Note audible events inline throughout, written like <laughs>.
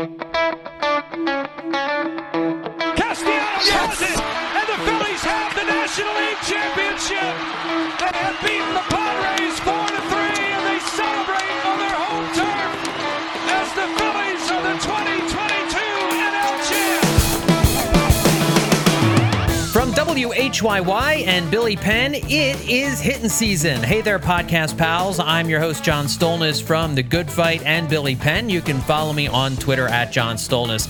Castellanos has it, and the Phillies have the National League Championship. WHYY and Billy Penn, it is hitting season. Hey there, podcast pals. I'm your host, John Stolnis from The Good Phight and Billy Penn. You can follow me on Twitter at John Stolnis.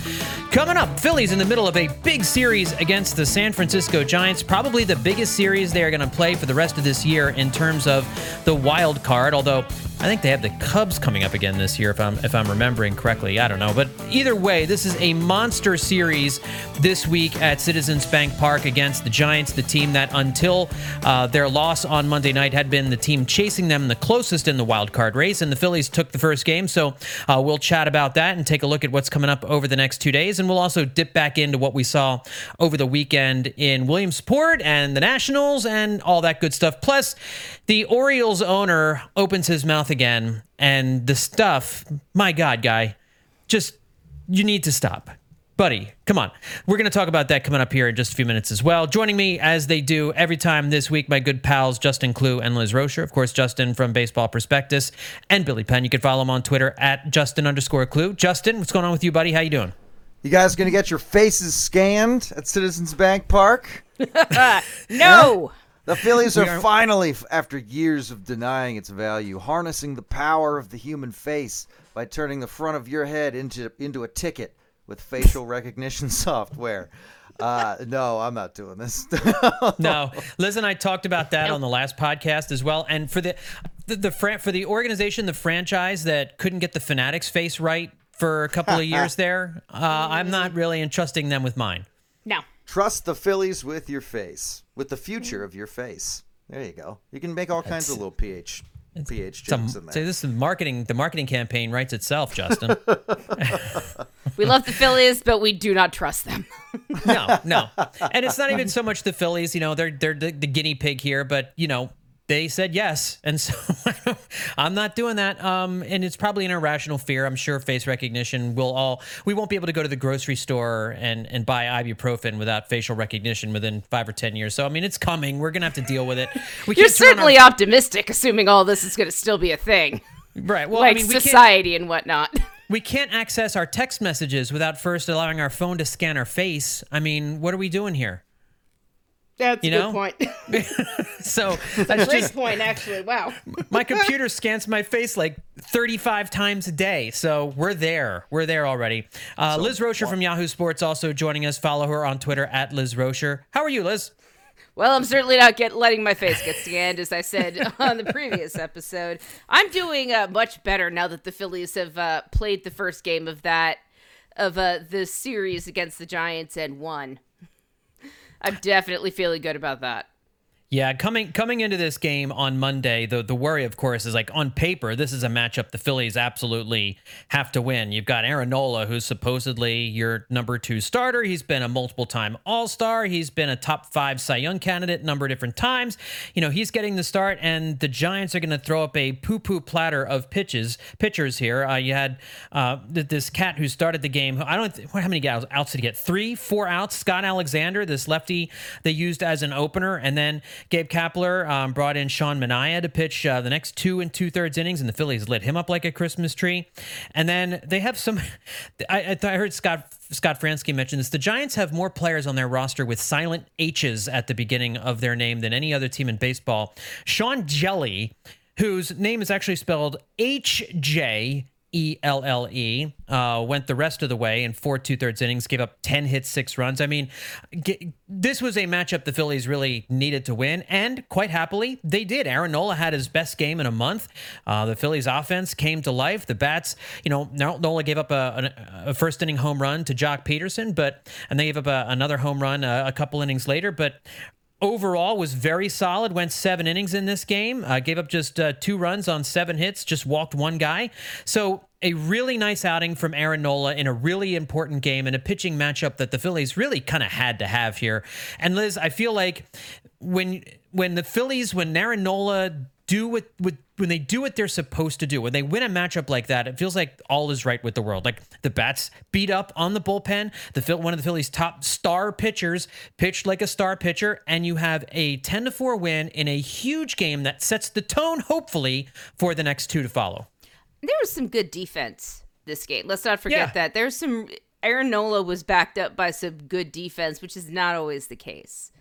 Coming up, Phillies in the middle of a big series against the San Francisco Giants, probably the biggest series they are going to play for the rest of this year in terms of the wild card, although I think they have the Cubs coming up again this year, if I'm if I'm remembering correctly. I don't know, but either way, this is a monster series this week at Citizens Bank Park against the Giants, the team that until uh, their loss on Monday night had been the team chasing them the closest in the wild card race, and the Phillies took the first game. So uh, we'll chat about that and take a look at what's coming up over the next two days, and we'll also dip back into what we saw over the weekend in Williamsport and the Nationals and all that good stuff. Plus, the Orioles owner opens his mouth again, and the stuff, my God, guy, just you need to stop. Buddy, come on. We're going to talk about that coming up here in just a few minutes as well. Joining me, as they do every time this week, my good pals Justin Klugh and Liz Roscher. Of course, Justin from Baseball Prospectus and Billy Penn. You can follow him on Twitter at Justin underscore Klugh. Justin, what's going on with you, buddy? How you doing? You guys gonna get your faces scanned at Citizens Bank Park? <laughs> No. The Phillies are finally, after years of denying its value, harnessing the power of the human face by turning the front of your head into into a ticket with facial recognition <laughs> software. Uh, no, I'm not doing this. <laughs> no, Liz and I talked about that on the last podcast as well. And for the the, the fran- for the organization, the franchise that couldn't get the Phanatic's face right for a couple of <laughs> years there, uh, I'm not really entrusting them with mine. No. Trust the Phillies with your face, with the future of your face. There you go. You can make all kinds of little ph ph Some, jokes in there. say this is marketing. The marketing campaign writes itself, Justin. <laughs> We love the Phillies, but we do not trust them. no, no, <laughs> and it's not even so much the Phillies. You know, they're they're the, the guinea pig here, but you know. They said yes, and so <laughs> I'm not doing that. Um, and it's probably an irrational fear. I'm sure face recognition will all. We won't be able to go to the grocery store and and buy ibuprofen without facial recognition within five or ten years. So I mean, it's coming. We're gonna have to deal with it. We You're can't turn on certainly our- optimistic, assuming all this is going to still be a thing, right. Well, like I mean, we society and whatnot. we can't access our text messages without first allowing our phone to scan our face. I mean, what are we doing here? That's You a good know? point. <laughs> <laughs> So that's Great just point, actually. Wow. <laughs> my computer scans my face like 35 times a day. So we're there. We're there already. Uh, Liz Roscher from Yahoo Sports also joining us. Follow her on Twitter at Liz Roscher. How are you, Liz? Well, I'm certainly not get letting my face get scanned, as I said on the previous episode. I'm doing uh, much better now that the Phillies have uh, played the first game of that of uh, the series against the Giants and won. I'm definitely feeling good about that. Yeah, coming coming into this game on Monday, the the worry, of course, is like on paper, this is a matchup the Phillies absolutely have to win. You've got Aaron Nola, who's supposedly your number two starter. He's been a multiple time All Star. He's been a top five Cy Young candidate a number of different times. You know, he's getting the start, and the Giants are going to throw up a poo poo platter of pitches pitchers here. Uh, you had uh, this cat who started the game. I don't how many outs did he get? Three, four outs. Scott Alexander, this lefty they used as an opener, and then Gabe Kapler um, brought in Sean Manaea to pitch uh, the next two and two thirds innings, and the Phillies lit him up like a Christmas tree. And then they have some. <laughs> I, I, heard Scott Scott Franzke mention this. The Giants have more players on their roster with silent H's at the beginning of their name than any other team in baseball. Sean Hjelle, whose name is actually spelled H J. E L L E uh, went the rest of the way in four two thirds innings, gave up ten hits, six runs. I mean, g- this was a matchup the Phillies really needed to win, and quite happily they did. Aaron Nola had his best game in a month. Uh, the Phillies offense came to life. The bats, you know, Nola gave up a, a, a first inning home run to Joc Pederson, but and they gave up a, another home run a, a couple innings later, but overall was very solid went seven innings in this game uh, gave up just uh, two runs on seven hits just walked one guy so a really nice outing from Aaron Nola in a really important game and a pitching matchup that the Phillies really kind of had to have here. And Liz, I feel like when when the Phillies when Aaron Nola do what, what when they do what they're supposed to do, when they win a matchup like that, it feels like all is right with the world. Like the bats beat up on the bullpen. The one of the Phillies' top star pitchers pitched like a star pitcher, and you have a ten to four win in a huge game that sets the tone, hopefully, for the next two to follow. There was some good defense this game. Let's not forget Yeah. that. There's some Aaron Nola was backed up by some good defense, which is not always the case.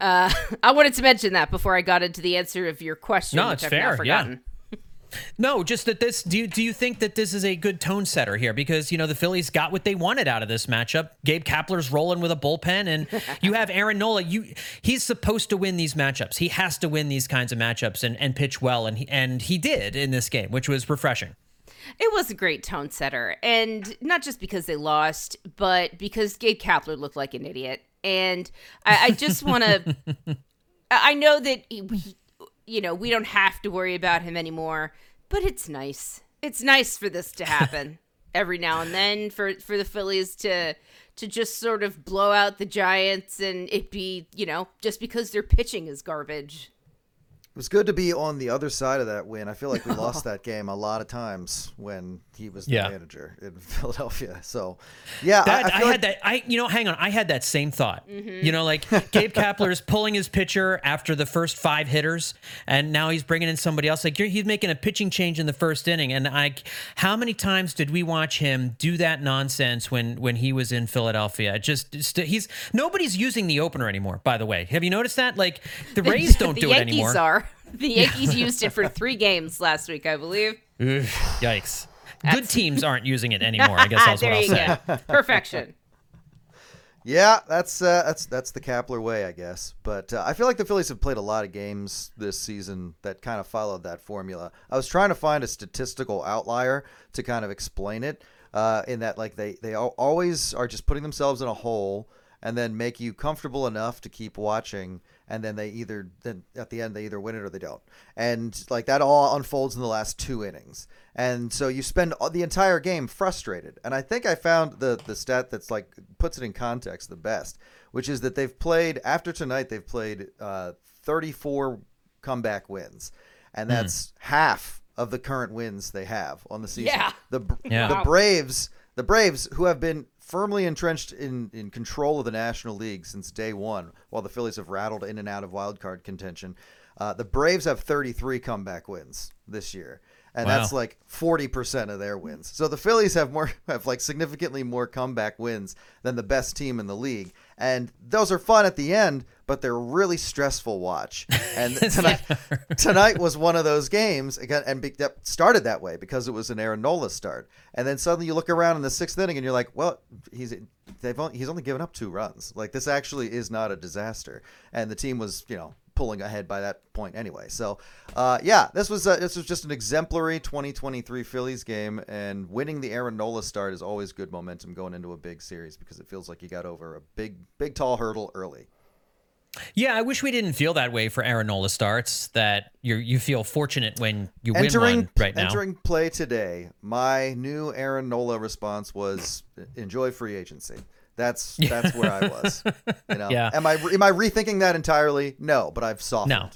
Uh, <laughs> I wanted to mention that before I got into the answer of your question, No, which it's I've fair, now yeah. No, just that this. Do you do you think that this is a good tone setter here? Because you know the Phillies got what they wanted out of this matchup. Gabe Kapler's rolling with a bullpen, and <laughs> you have Aaron Nola. You he's supposed to win these matchups. He has to win these kinds of matchups and, and pitch well, and he, and he did in this game, which was refreshing. It was a great tone setter, and not just because they lost, but because Gabe Kapler looked like an idiot. And I, I just want to. <laughs> I know that he, he- you know we don't have to worry about him anymore, but it's nice. It's nice for this to happen <laughs> every now and then for for the Phillies to to just sort of blow out the Giants and it be you know just because their pitching is garbage. It was good to be on the other side of that win. I feel like we lost <laughs> that game a lot of times when he was the Yeah. manager in <laughs> Philadelphia. So, yeah, That, I, I, I had like that. I you know, hang on. I had that same thought. Mm-hmm. You know, like Gabe Kapler is pulling his pitcher after the first five hitters, and now he's bringing in somebody else. Like you're, he's making a pitching change in the first inning, and I, how many times did we watch him do that nonsense when when he was in Philadelphia? It Just he's nobody's using the opener anymore. By the way, have you noticed that? Like the <laughs> Rays don't the do Yankees it anymore. are. The Yankees <laughs> used it for three games last week, I believe. Ugh, yikes. Good teams aren't using it anymore. I guess <laughs> that's what I'll you say. go. Perfection. <laughs> Yeah, that's uh, that's that's the Kapler way, I guess. But uh, I feel like the Phillies have played a lot of games this season that kind of followed that formula. I was trying to find a statistical outlier to kind of explain it. Uh, in that, like they they always are just putting themselves in a hole and then make you comfortable enough to keep watching, and then they either then at the end they either win it or they don't, and like that all unfolds in the last two innings, and so you spend the entire game frustrated. And I think I found the the stat that's like puts it in context the best, which is that they've played after tonight they've played uh, 34 comeback wins, and that's half of the current wins they have on the season. Yeah. The Yeah. the Braves, the Braves, who have been firmly entrenched in, in control of the National League since day one, while the Phillies have rattled in and out of wild card contention. Uh, the Braves have 33 comeback wins this year, and Wow. that's like 40% of their wins. So the Phillies have more <laughs> have like significantly more comeback wins than the best team in the league, and those are fun at the end, but they're really stressful watch. <laughs> And tonight, <laughs> tonight was one of those games again, and be, that started that way because it was an Aaron Nola start, and then suddenly you look around in the sixth inning and you're like, well, he's they've only, he's only given up two runs. Like this actually is not a disaster, and the team was you know pulling ahead by that point anyway. So, uh, yeah, this was uh, this was just an exemplary 2023 Phillies game, and winning the Aaron Nola start is always good momentum going into a big series because it feels like you got over a big big tall hurdle early. Yeah, I wish we didn't feel that way for Aaron Nola starts. That you you feel fortunate when you entering win one right now. entering play today, my new Aaron Nola response was enjoy free agency. That's <laughs> that's where I was. You know, Yeah. am I am I rethinking that entirely? No, but I've softened. No.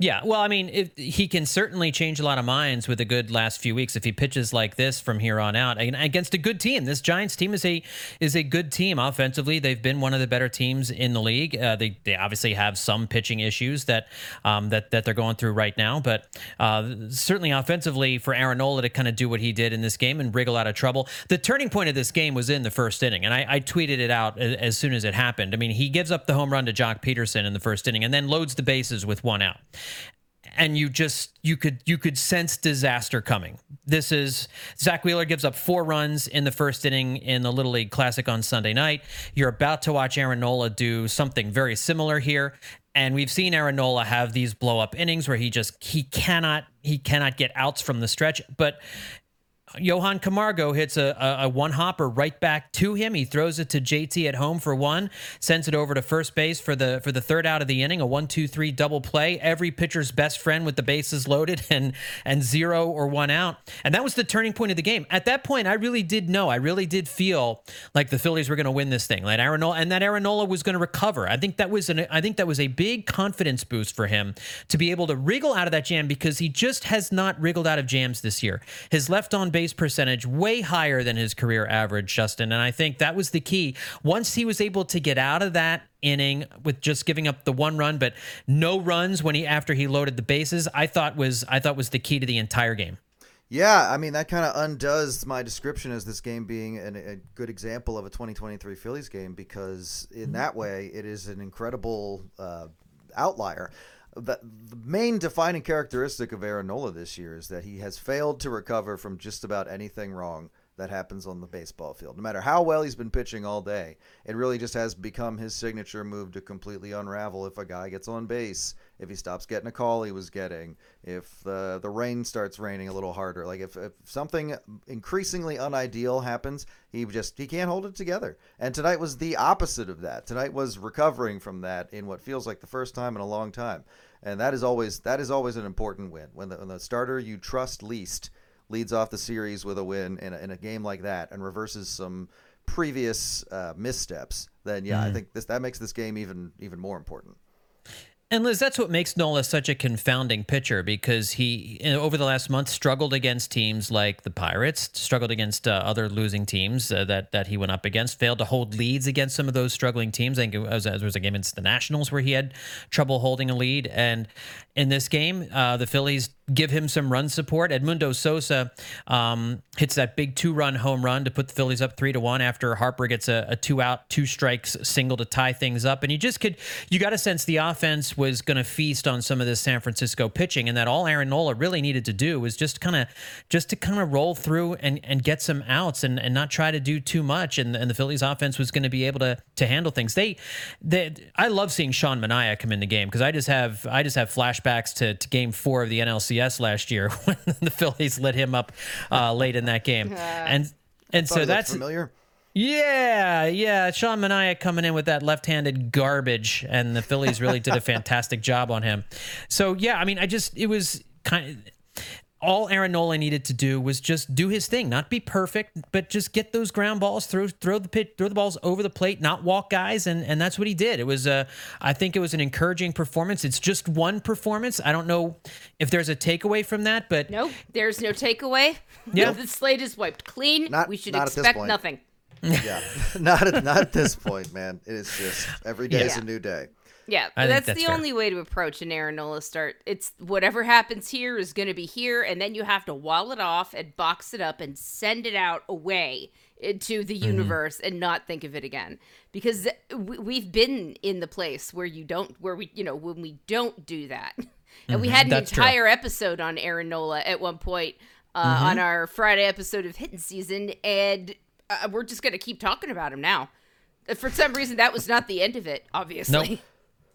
Yeah, well, I mean, he can certainly change a lot of minds with a good last few weeks if he pitches like this from here on out and against a good team. This Giants team is a is a good team offensively. They've been one of the better teams in the league. Uh, they they obviously have some pitching issues that um, that that they're going through right now, but uh, certainly offensively for Aaron Nola to kind of do what he did in this game and wriggle out of trouble. The turning point of this game was in the first inning, and I, I tweeted it out as soon as it happened. I mean, he gives up the home run to Joc Pederson in the first inning and then loads the bases with one out and you just you could you could sense disaster coming. This is Zack Wheeler gives up four runs in the first inning in the Little League Classic on Sunday night. You're about to watch Aaron Nola do something very similar here. And we've seen Aaron Nola have these blow up innings where he just he cannot he cannot get outs from the stretch. But Johan Camargo hits a, a, a, one hopper right back to him. He throws it to JT at home for one, sends it over to first base for the for the third out of the inning. A one two three double play. Every pitcher's best friend with the bases loaded <laughs> and and zero or one out. And that was the turning point of the game. At that point, I really did know. I really did feel like the Phillies were going to win this thing. Like Aaron and that Aaron Nola was going to recover. I think that was an I think that was a big confidence boost for him to be able to wriggle out of that jam because he just has not wriggled out of jams this year. His left on base percentage way higher than his career average, Justin. And I think that was the key. Once he was able to get out of that inning with just giving up the one run, but no runs when he after he loaded the bases, I thought was I thought was the key to the entire game. Yeah, I mean that kind of undoes my description as this game being an, a good example of a 2023 Phillies game because in that way it is an incredible uh, outlier the, the main defining characteristic of Aaron Nola this year is that he has failed to recover from just about anything wrong that happens on the baseball field. No matter how well he's been pitching all day, it really just has become his signature move to completely unravel if a guy gets on base, if he stops getting a call he was getting, if the the rain starts raining a little harder. Like if, if something increasingly unideal happens, he just he can't hold it together. And tonight was the opposite of that. Tonight was recovering from that in what feels like the first time in a long time. And that is always that is always an important win. When the, when the starter you trust least leads off the series with a win in a, in a game like that and reverses some previous uh, missteps, then yeah, mm. I think this that makes this game even even more important. And Liz, that's what makes Nola such a confounding pitcher because he, over the last month, struggled against teams like the Pirates, struggled against uh, other losing teams uh, that that he went up against, failed to hold leads against some of those struggling teams. I think it was, there was a game against the Nationals where he had trouble holding a lead, and in this game, uh, the Phillies give him some run support. Edmundo Sosa um, hits that big two-run home run to put the Phillies up three to one after Harper gets a, a two-out, two strikes single to tie things up, and you just could you got a sense the offense was going to feast on some of this San Francisco pitching, and that all Aaron Nola really needed to do was just kind of just to kind of roll through and, and get some outs and, and not try to do too much, and, and the Phillies offense was going to be able to to handle things. They, they I love seeing Sean Manaea come in the game because I just have I just have flashbacks to, to Game Four of the NLCS last year <laughs> when the Phillies lit him up uh, late in that game, and and so that's familiar. Yeah, yeah. Sean Manaea coming in with that left-handed garbage, and the Phillies really did a <laughs> fantastic job on him. So yeah, I mean, I just it was kind of all Aaron Nola needed to do was just do his thing, not be perfect, but just get those ground balls, throw throw the pit, throw the balls over the plate, not walk guys, and and that's what he did. It was a, I think it was an encouraging performance. It's just one performance. I don't know if there's a takeaway from that, but no, there's no takeaway. <laughs> Yeah, the slate is wiped clean. Not, we should expect nothing. yeah, <laughs> not at not at this point, man. It is just every day yeah. is a new day. Yeah, that's, that's, the fair. only way to approach an Aaron Nola start. It's whatever happens here is going to be here, and then you have to wall it off and box it up and send it out away into the mm-hmm. universe mm-hmm. and not think of it again because we've been in the place where you don't where we you know when we don't do that <laughs> and mm-hmm. we had an That's entire true. episode on Aaron Nola at one point uh, mm-hmm. on our Friday episode of Hitting Season and uh, we're just going to keep talking about him now for some reason that was not the end of it obviously nope.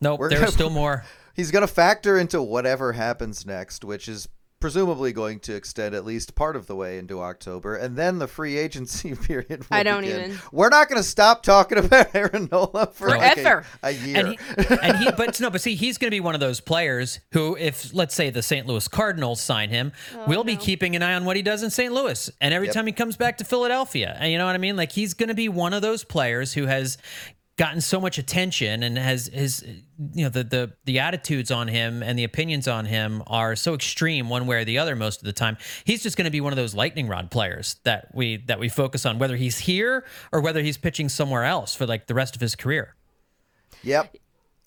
Nope, We're there's gonna, still <laughs> more. He's going to factor into whatever happens next, which is presumably going to extend at least part of the way into October, and then the free agency <laughs> period. I don't begin. even. We're not going to stop talking <laughs> about Aaron Nola for forever like a, a, year. And he, and he, but no, but see, he's going to be one of those players who, if let's say the St. Louis Cardinals sign him, oh, we'll no. be keeping an eye on what he does in St. Louis, and every yep. time he comes back to Philadelphia, and you know what I mean. Like he's going to be one of those players who has gotten so much attention and has his you know the the the attitudes on him and the opinions on him are so extreme one way or the other most of the time. He's just going to be one of those lightning rod players that we that we focus on whether he's here or whether he's pitching somewhere else for like the rest of his career. Yep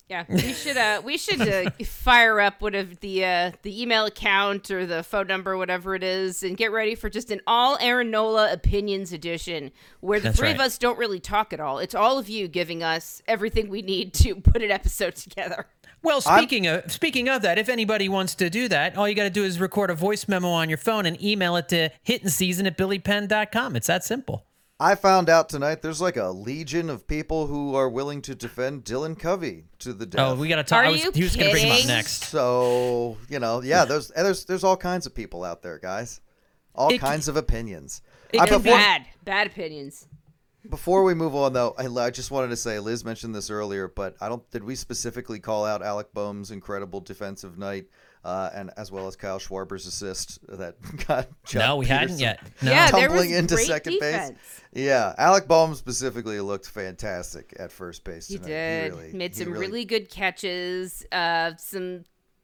yeah, <laughs> we should uh we should uh, fire up one of the uh the email account or the phone number, whatever it is, and get ready for just an all Aaron Nola opinions edition where the That's three right. of us don't really talk at all. It's all of you giving us everything we need to <laughs> put an episode together. Well, speaking I'm... of speaking of that, if anybody wants to do that, all you got to do is record a voice memo on your phone and email it to hittingseason at billypenn.com. It's that simple. I found out tonight there's like a legion of people who are willing to defend Dylan Covey to the oh, death. Oh, we got to talk. Are I was, you he was going to bring him up next. So you know, yeah, there's there's there's all kinds of people out there, guys. all It- kinds of opinions. It I- can before, Bad, bad opinions. before we move on, though, I, I just wanted to say Liz mentioned this earlier, but I don't. Did we specifically call out Alec Bohm's incredible defensive night, uh, and as well as Kyle Schwarber's assist that <laughs> got John No, we hadn't yet. No. Yeah, tumbling into second defense. base? Yeah, Alec Bohm specifically looked fantastic at first base. He tonight. did. really- Made he some really, good catches, uh, some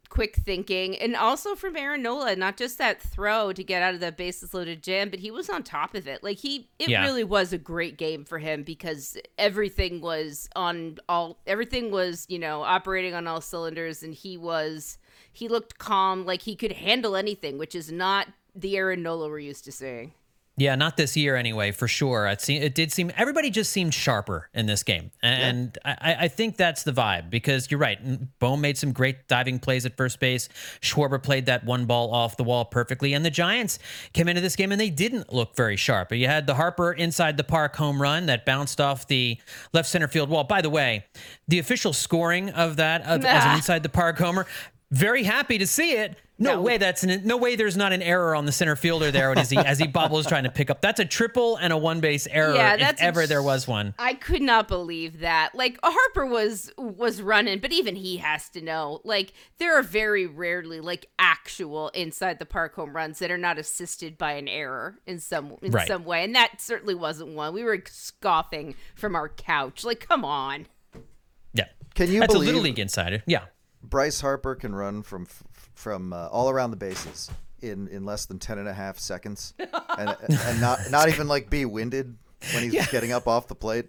quick thinking, and also from Aaron Nola, not just that throw to get out of the bases loaded jam, but he was on top of it. Like he, it Yeah. really was a great game for him because everything was on all, everything was you know operating on all cylinders, and he was, he looked calm, like he could handle anything, which is not the Aaron Nola we're used to seeing. Yeah, not this year anyway, for sure. It, seem, it did seem everybody just seemed sharper in this game, and I, I think that's the vibe because you're right. Bohm made some great diving plays at first base. Schwarber played that one ball off the wall perfectly, and the Giants came into this game and they didn't look very sharp. You had the Harper inside the park home run that bounced off the left center field wall. By the way, the official scoring of that of, as an <laughs> inside the park homer. Very happy to see it. No, No. way, that's an, no way. There's not an error on the center fielder there as he as he bobbles trying to pick up. That's a triple and a one base error. Yeah, if that's ever ins- there was one. I could not believe that. Like Harper was was running, but even he has to know. Like there are very rarely like actual inside the park home runs that are not assisted by an error in some in Right. some way, and that certainly wasn't one. We were scoffing from our couch. Like, come on. Yeah, Can you That's believe a little league insider. Yeah, Bryce Harper can run from from uh, all around the bases in, in less than 10 and a half seconds <laughs> and, and not not even like be winded when he's getting up off the plate.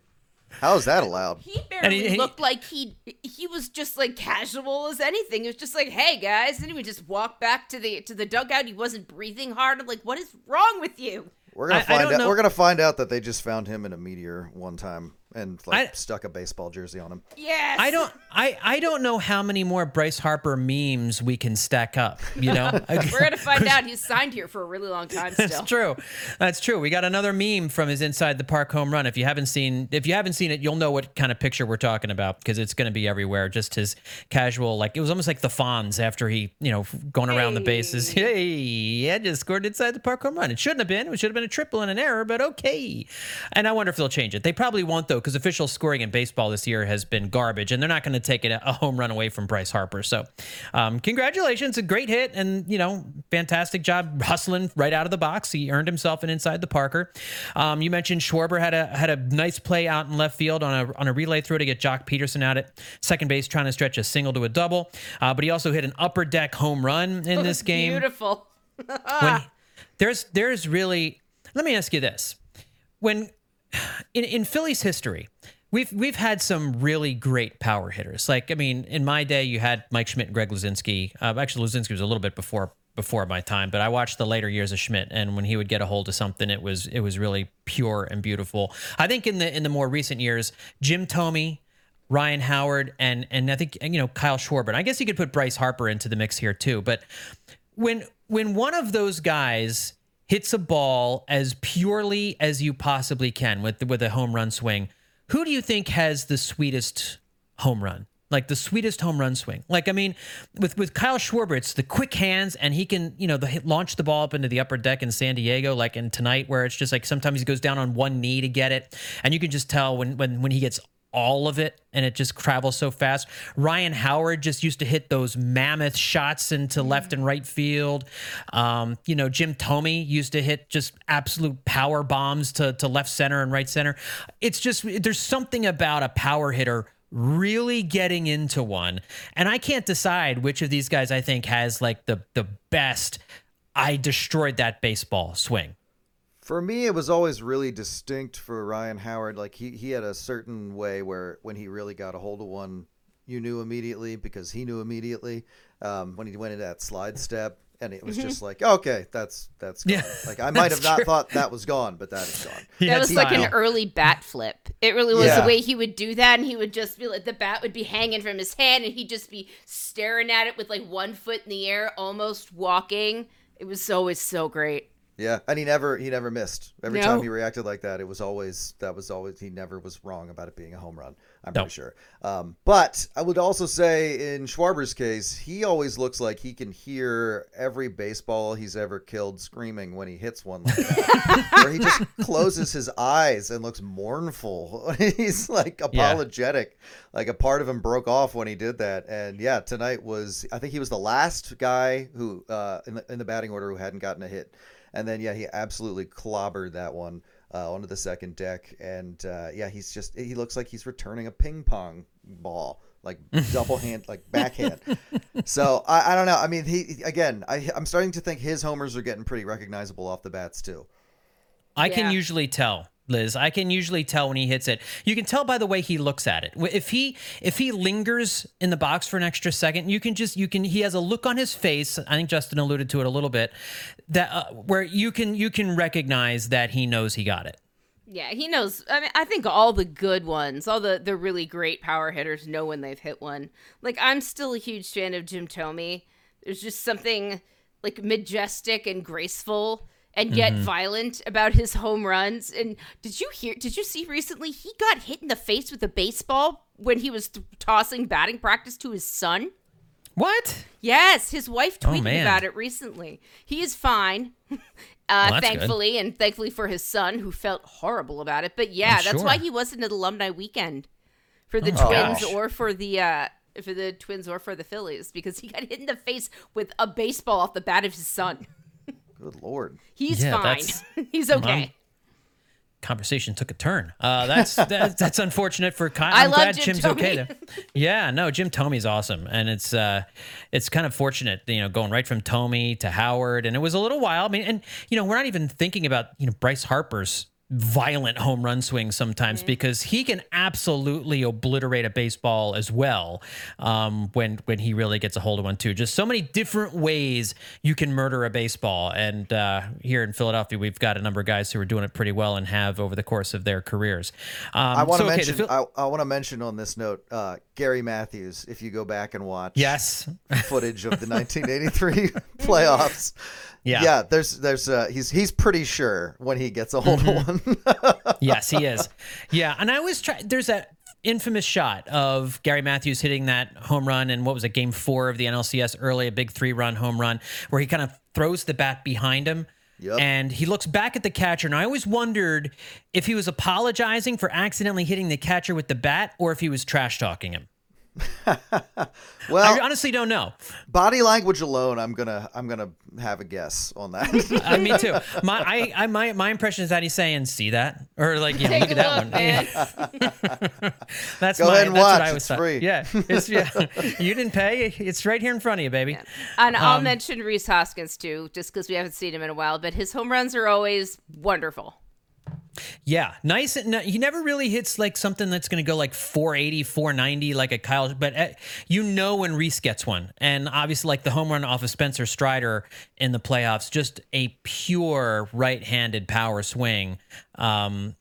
How is that allowed? He barely he- he- looked like he he was just like casual as anything. It was just like, "Hey guys," and he would just walk back to the to the dugout. He wasn't breathing hard. I'm like, "What is wrong with you?" We're gonna I- I find don't out. know- We're gonna find out that they just found him in a meteor one time and like I- stuck a baseball jersey on him. Yes. I don't. I I don't know how many more Bryce Harper memes we can stack up. You know, <laughs> We're gonna find out. He's signed here for a really long time still. That's true. That's true. We got another meme from his inside the park home run. If you haven't seen, if you haven't seen it, you'll know what kind of picture we're talking about because it's going to be everywhere. Just his casual, like it was almost like the Fonz after he, you know, going around the bases. Hey, yeah, just scored inside the park home run. It shouldn't have been. It should have been a triple and an error, but okay. And I wonder if they'll change it. They probably won't though, because official scoring in baseball this year has been garbage, and they're not going to take it a home run away from Bryce Harper. So, um, congratulations, a great hit, and you know, fantastic job hustling right out of the box. He earned himself an inside the Parker. Um, you mentioned Schwarber had a had a nice play out in left field on a on a relay throw to get Joc Pederson out at second base, trying to stretch a single to a double. Uh, but he also hit an upper deck home run in <laughs> this game Beautiful. when there's there's really let me ask you this when in, in Philly's history we've we've had some really great power hitters like I mean in my day you had Mike Schmidt and Greg Luzinski uh, actually Luzinski was a little bit before before my time but I watched the later years of Schmidt and when he would get a hold of something it was it was really pure and beautiful I think in the in the more recent years Jim Thome Ryan Howard and and I think you know Kyle Schwarber. I guess you could put Bryce Harper into the mix here too. But when when one of those guys hits a ball as purely as you possibly can with with a home run swing, who do you think has the sweetest home run? Like the sweetest home run swing. Like I mean, with with Kyle Schwarber, it's the quick hands, and he can you know the, launch the ball up into the upper deck in San Diego, like in tonight, where it's just like sometimes he goes down on one knee to get it, and you can just tell when when when he gets all of it and it just travels so fast. Ryan Howard just used to hit those mammoth shots into left and right field. Um, you know, Jim Thome used to hit just absolute power bombs to, to left center and right center. It's just, there's something about a power hitter really getting into one. And I can't decide which of these guys I think has like the, the best, I destroyed that baseball swing. For me, it was always really distinct for Ryan Howard. Like he, he had a certain way where when he really got a hold of one, you knew immediately because he knew immediately um, when he went into that slide step, and it was just like, okay, that's that's gone. Yeah, like I <laughs> might have that's not true. thought that was gone, but that is gone. He That had was like an early bat flip. It really was Yeah. the way he would do that, and he would just be like the bat would be hanging from his hand, and he'd just be staring at it with like one foot in the air, almost walking. It was always so great. Yeah, and he never he never missed. Every No. time he reacted like that, it was always that was always he never was wrong about it being a home run. I'm No. pretty sure. Um, but I would also say in Schwarber's case, he always looks like he can hear every baseball he's ever killed screaming when he hits one like that. <laughs> Where he just closes his eyes and looks mournful. <laughs> he's like apologetic. Like a part of him broke off when he did that. And yeah, tonight was I think he was the last guy who uh, in the in the batting order who hadn't gotten a hit. And then yeah, he absolutely clobbered that one uh, onto the second deck. And uh, yeah, he's just he looks like he's returning a ping pong ball, like <laughs> double hand, like backhand. so I, I don't know. I mean, he again, I, I'm starting to think his homers are getting pretty recognizable off the bats too. I can usually tell, Liz. I can usually tell when he hits it. You can tell by the way he looks at it. If he if he lingers in the box for an extra second, you can just you can he has a look on his face. I think Justin alluded to it a little bit that uh, where you can you can recognize that he knows he got it. Yeah, he knows. I mean, I think all the good ones, all the the really great power hitters, know when they've hit one. Like I'm still a huge fan of Jim Thome. There's just something like majestic and graceful and yet violent about his home runs. And did you hear? Did you see recently he got hit in the face with a baseball when he was th- tossing batting practice to his son? What? Yes, his wife tweeted man. about it recently. He is fine. <laughs> Well, Uh, good. thankfully, and thankfully for his son, who felt horrible about it. But yeah, I'm that's why he wasn't at alumni weekend for the Oh, Twins gosh. or for the uh, for the Twins or for the Phillies because he got hit in the face with a baseball off the bat of his son. <laughs> Good lord. He's Yeah, fine. <laughs> He's okay. Conversation took a turn. Uh, that's <laughs> that's, that's unfortunate for Kyle. I I'm love glad Jim Jim's Thome. okay there. Yeah, no, Jim Thome's awesome, and it's uh, it's kind of fortunate, you know, going right from Thome to Howard, and it was a little while. I mean, and you know, we're not even thinking about you know Bryce Harper's violent home run swings sometimes because he can absolutely obliterate a baseball as well um, when when he really gets a hold of one too. Just so many different ways you can murder a baseball, and uh, here in Philadelphia, we've got a number of guys who are doing it pretty well and have over the course of their careers. Um, I want to so, okay, mention. Phil- I, I want to mention on this note, uh, Gary Matthews. If you go back and watch, yes, footage of the <laughs> 1983 <laughs> playoffs. Yeah. yeah. There's, there's, uh, he's, he's pretty sure when he gets a hold Mm-hmm. of one. <laughs> yes, he is. Yeah, and I always try. There's that infamous shot of Gary Matthews hitting that home run and what was it, Game Four of the NLCS early, a big three-run home run, where he kind of throws the bat behind him. Yep. And he looks back at the catcher, and I always wondered if he was apologizing for accidentally hitting the catcher with the bat, or if he was trash talking him. <laughs> Well, I honestly don't know. body language alone, I'm gonna, I'm gonna have a guess on that. <laughs> Uh, me too. <laughs> My I, I my my impression is that he's saying, "See that?" or like, yeah, look at that look, one. man. That's Go my, ahead and that's watch. what I was It's thought. free. Yeah, it's yeah. you didn't pay. It's right here in front of you, baby. And Um, I'll mention Rhys Hoskins too, just because we haven't seen him in a while. But his home runs are always wonderful. Yeah, nice. and- He never really hits like something that's going to go like 480, 490, like a Kyle. But uh, you know when Rhys gets one, and obviously like the home run off of Spencer Strider in the playoffs, just a pure right-handed power swing. Um,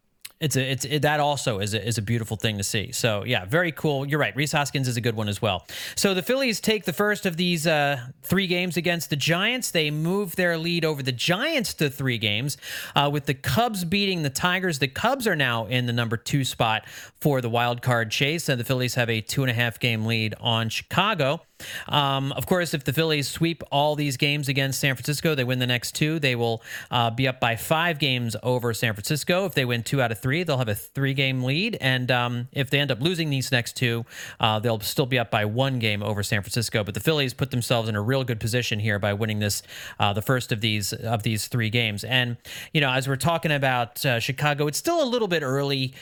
it's a it's it, that also is a, is a beautiful thing to see. So yeah, very cool. You're right. Rhys Hoskins is a good one as well. So the Phillies take the first of these uh, three games against the Giants. They move their lead over the Giants to three games, uh, with the Cubs beating the Tigers. The Cubs are now in the number two spot for the wild card chase, and the Phillies have a two and a half game lead on Chicago. Um, of course, if the Phillies sweep all these games against San Francisco, they win the next two. They will uh, be up by five games over San Francisco. If they win two out of three, they'll have a three game lead. And um, if they end up losing these next two, uh, they'll still be up by one game over San Francisco. But the Phillies put themselves in a real good position here by winning this, uh, the first of these of these three games. And you know, as we're talking about uh, Chicago, it's still a little bit early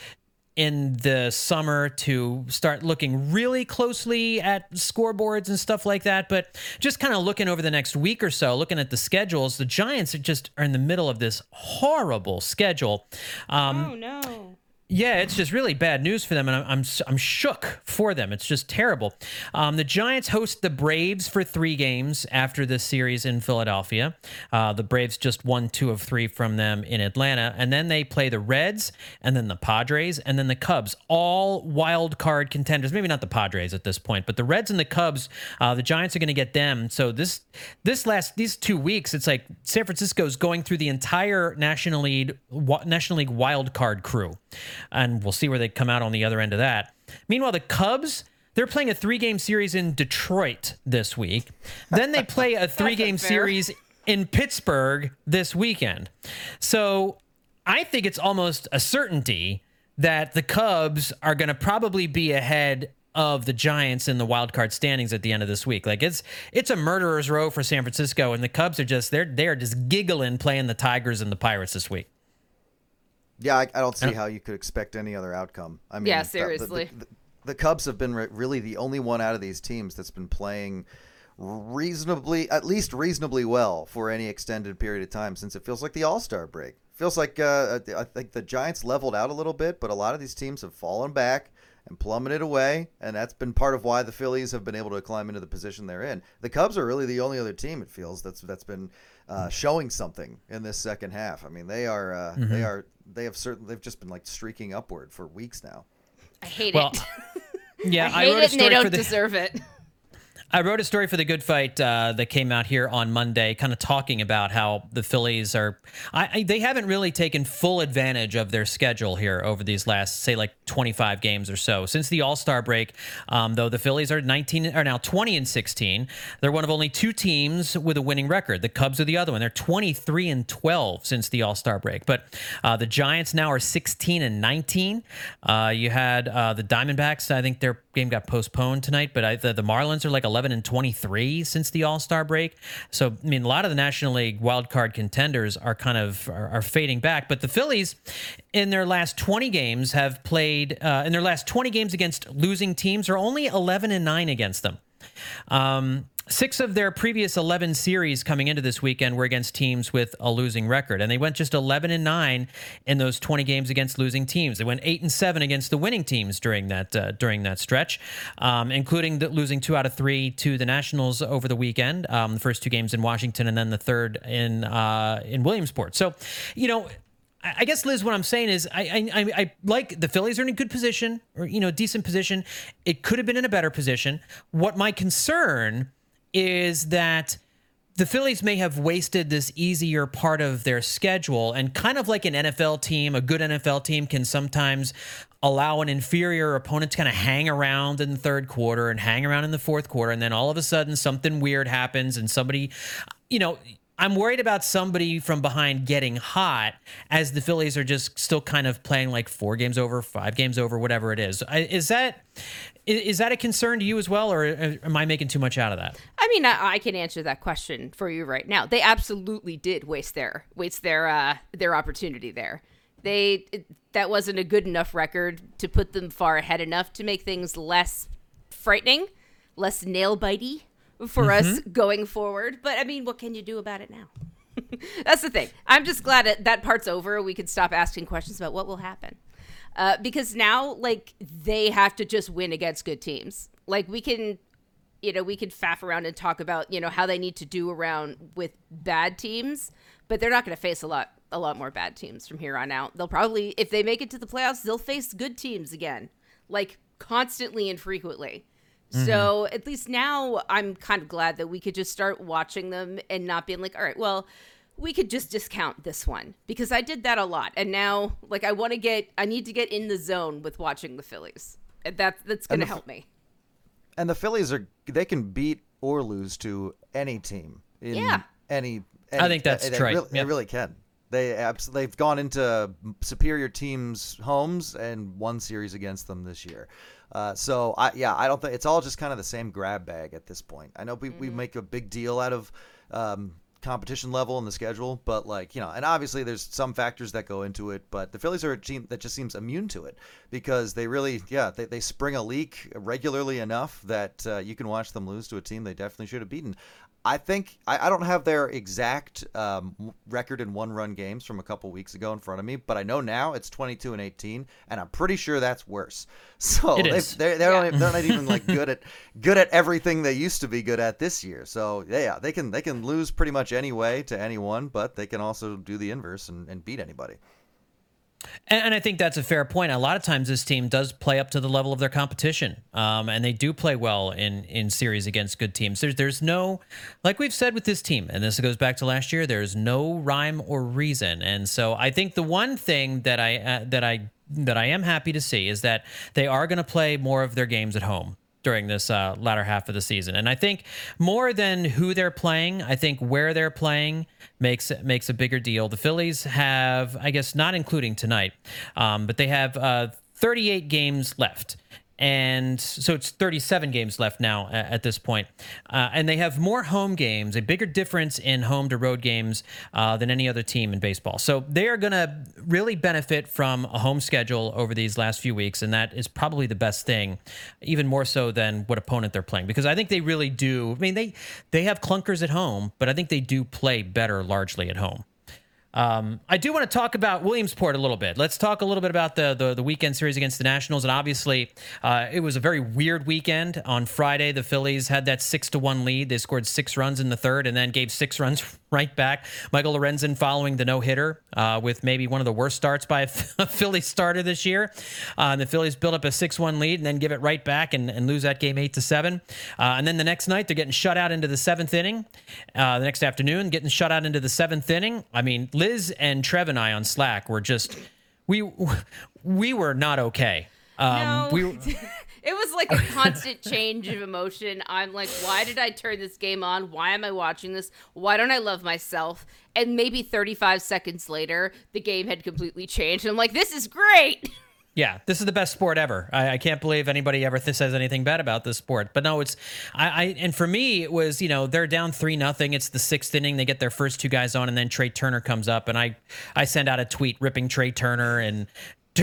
in the summer to start looking really closely at scoreboards and stuff like that. But just kind of looking over the next week or so, looking at the schedules, the Giants are just are in the middle of this horrible schedule. Um, Oh no. Yeah, it's just really bad news for them, and I'm I'm, I'm shook for them. It's just terrible. Um, the Giants host the Braves for three games after this series in Philadelphia. Uh, the Braves just won two of three from them in Atlanta, and then they play the Reds, and then the Padres, and then the Cubs. All wild card contenders. Maybe not the Padres at this point, but the Reds and the Cubs. Uh, the Giants are going to get them. So this this last these two weeks, it's like San Francisco's going through the entire National League National League wild card crew and we'll see where they come out on the other end of that. Meanwhile, the Cubs, they're playing a three game series in Detroit this week. Then they play a <laughs> three game series in Pittsburgh this weekend. So I think it's almost a certainty that the Cubs are going to probably be ahead of the Giants in the wild card standings at the end of this week. Like it's it's a murderer's row for San Francisco, and the Cubs are just they're they're just giggling playing the Tigers and the Pirates this week. Yeah, I, I don't see how you could expect any other outcome. I mean, yeah, seriously. The, the, the, the Cubs have been re- really the only one out of these teams that's been playing reasonably, at least reasonably well for any extended period of time since it feels like the All Star break. Feels like uh, I think the Giants leveled out a little bit, but a lot of these teams have fallen back and plummeted away, and that's been part of why the Phillies have been able to climb into the position they're in. The Cubs are really the only other team it feels that's that's been uh, showing something in this second half. I mean, they are uh, mm-hmm. they are they have certain they've just been like streaking upward for weeks now. I hate well, it. <laughs> Yeah, I hate I it, and they don't the, deserve it. I wrote a story for the Good Phight uh, that came out here on Monday, kind of talking about how the Phillies are. I, I, they haven't really taken full advantage of their schedule here over these last, say, like 25 games or so since the All Star break. Um, though the Phillies are 19 are now 20 and 16. They're one of only two teams with a winning record. The Cubs are the other one. They're 23 and 12 since the All Star break. But uh, the Giants now are 16 and 19. Uh, you had uh, the Diamondbacks. I think their game got postponed tonight, but I, the, the Marlins are like 11 and 23 since the All Star break. So I mean, a lot of the National League wild card contenders are kind of are, are fading back. But the Phillies, in their last 20 games, have played uh, in their last 20 games against losing teams, are only 11 and nine against them. Um, Six of their previous 11 series coming into this weekend were against teams with a losing record, and they went just 11 and 9 in those 20 games against losing teams. They went 8 and 7 against the winning teams during that uh, during that stretch, um, including the, losing two out of three to the Nationals over the weekend. Um, the first two games in Washington, and then the third in uh, in Williamsport. So, you know, I guess Liz, what I'm saying is, I, I I like the Phillies are in a good position, or you know, decent position. It could have been in a better position. What my concern is that the Phillies may have wasted this easier part of their schedule. And kind of like an NFL team, a good NFL team can sometimes allow an inferior opponent to kind of hang around in the third quarter and hang around in the fourth quarter. And then all of a sudden, something weird happens and somebody, you know, I'm worried about somebody from behind getting hot as the Phillies are just still kind of playing like four games over, five games over, whatever it is. Is that is that a concern to you as well, or am I making too much out of that? I mean, I, I can answer that question for you right now. They absolutely did waste their waste their uh, their opportunity there. They it, that wasn't a good enough record to put them far ahead enough to make things less frightening, less nail bitey for mm-hmm. us going forward. But I mean, what can you do about it now? <laughs> That's the thing. I'm just glad that that part's over. We can stop asking questions about what will happen. Uh, because now, like, they have to just win against good teams. Like, we can, you know, we can faff around and talk about, you know, how they need to do around with bad teams, but they're not going to face a lot, a lot more bad teams from here on out. They'll probably, if they make it to the playoffs, they'll face good teams again, like constantly and frequently. Mm-hmm. So at least now I'm kind of glad that we could just start watching them and not being like, all right, well, we could just discount this one because I did that a lot. And now like I want to get I need to get in the zone with watching the Phillies. That that's going to help me. And the Phillies are they can beat or lose to any team in yeah. any, any I think that's they, true. They, really, yep. they really can. They abs- they've gone into superior teams' homes and won series against them this year. Uh, so I yeah I don't think it's all just kind of the same grab bag at this point. I know we, mm-hmm. we make a big deal out of um, competition level and the schedule, but like you know, and obviously there's some factors that go into it. But the Phillies are a team that just seems immune to it because they really yeah they, they spring a leak regularly enough that uh, you can watch them lose to a team they definitely should have beaten. I think I, I don't have their exact um, record in one-run games from a couple weeks ago in front of me, but I know now it's 22 and 18, and I'm pretty sure that's worse. <laughs> So they, they're they're, not, they're not even like <laughs> good at good at everything they used to be good at this year. So yeah, they can they can lose pretty much any way to anyone, but they can also do the inverse and, and beat anybody. And, and I think that's a fair point. A lot of times, this team does play up to the level of their competition, um, and they do play well in in series against good teams. There's there's no, like we've said with this team, and this goes back to last year. There's no rhyme or reason, and so I think the one thing that I uh, that I that I am happy to see is that they are going to play more of their games at home during this uh, latter half of the season. And I think more than who they're playing, I think where they're playing makes makes a bigger deal. The Phillies have, I guess, not including tonight, um, but they have uh, 38 games left. And so it's 37 games left now at this point. Uh, and they have more home games, a bigger difference in home to road games uh, than any other team in baseball. So they are going to really benefit from a home schedule over these last few weeks. And that is probably the best thing, even more so than what opponent they're playing. Because I think they really do. I mean, they, they have clunkers at home, but I think they do play better largely at home. Um, I do want to talk about Williamsport a little bit. Let's talk a little bit about the the, the weekend series against the Nationals. And obviously, uh, it was a very weird weekend. On Friday, the Phillies had that six to one lead. They scored six runs in the third, and then gave six <laughs> runs right back. Michael Lorenzen following the no hitter uh, with maybe one of the worst starts by a <laughs> Philly starter this year. Uh, and the Phillies build up a six one lead and then give it right back and, and lose that game eight to seven. Uh, and then the next night, they're getting shut out into the seventh inning. Uh, the next afternoon, getting shut out into the seventh inning. I mean, Liz and Trev and I on Slack were just we <laughs> we were not okay. Um, No. we <laughs> it was like a constant change of emotion. I'm like, why did I turn this game on? Why am I watching this? Why don't I love myself? And maybe 35 seconds later, the game had completely changed. And I'm like, this is great. <laughs> Yeah, this is the best sport ever. I, I can't believe anybody ever th- says anything bad about this sport. But no, it's I, I and for me it was you know they're down three nothing. It's the sixth inning. They get their first two guys on, and then Trey Turner comes up, and I I send out a tweet ripping Trey Turner, and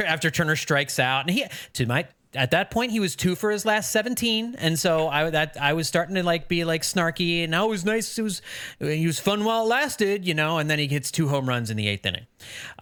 after Turner strikes out, and he to my at that point he was two for his last 17 and so i that i was starting to like be like snarky and now it was nice it was he was fun while it lasted you know and then he hits two home runs in the eighth inning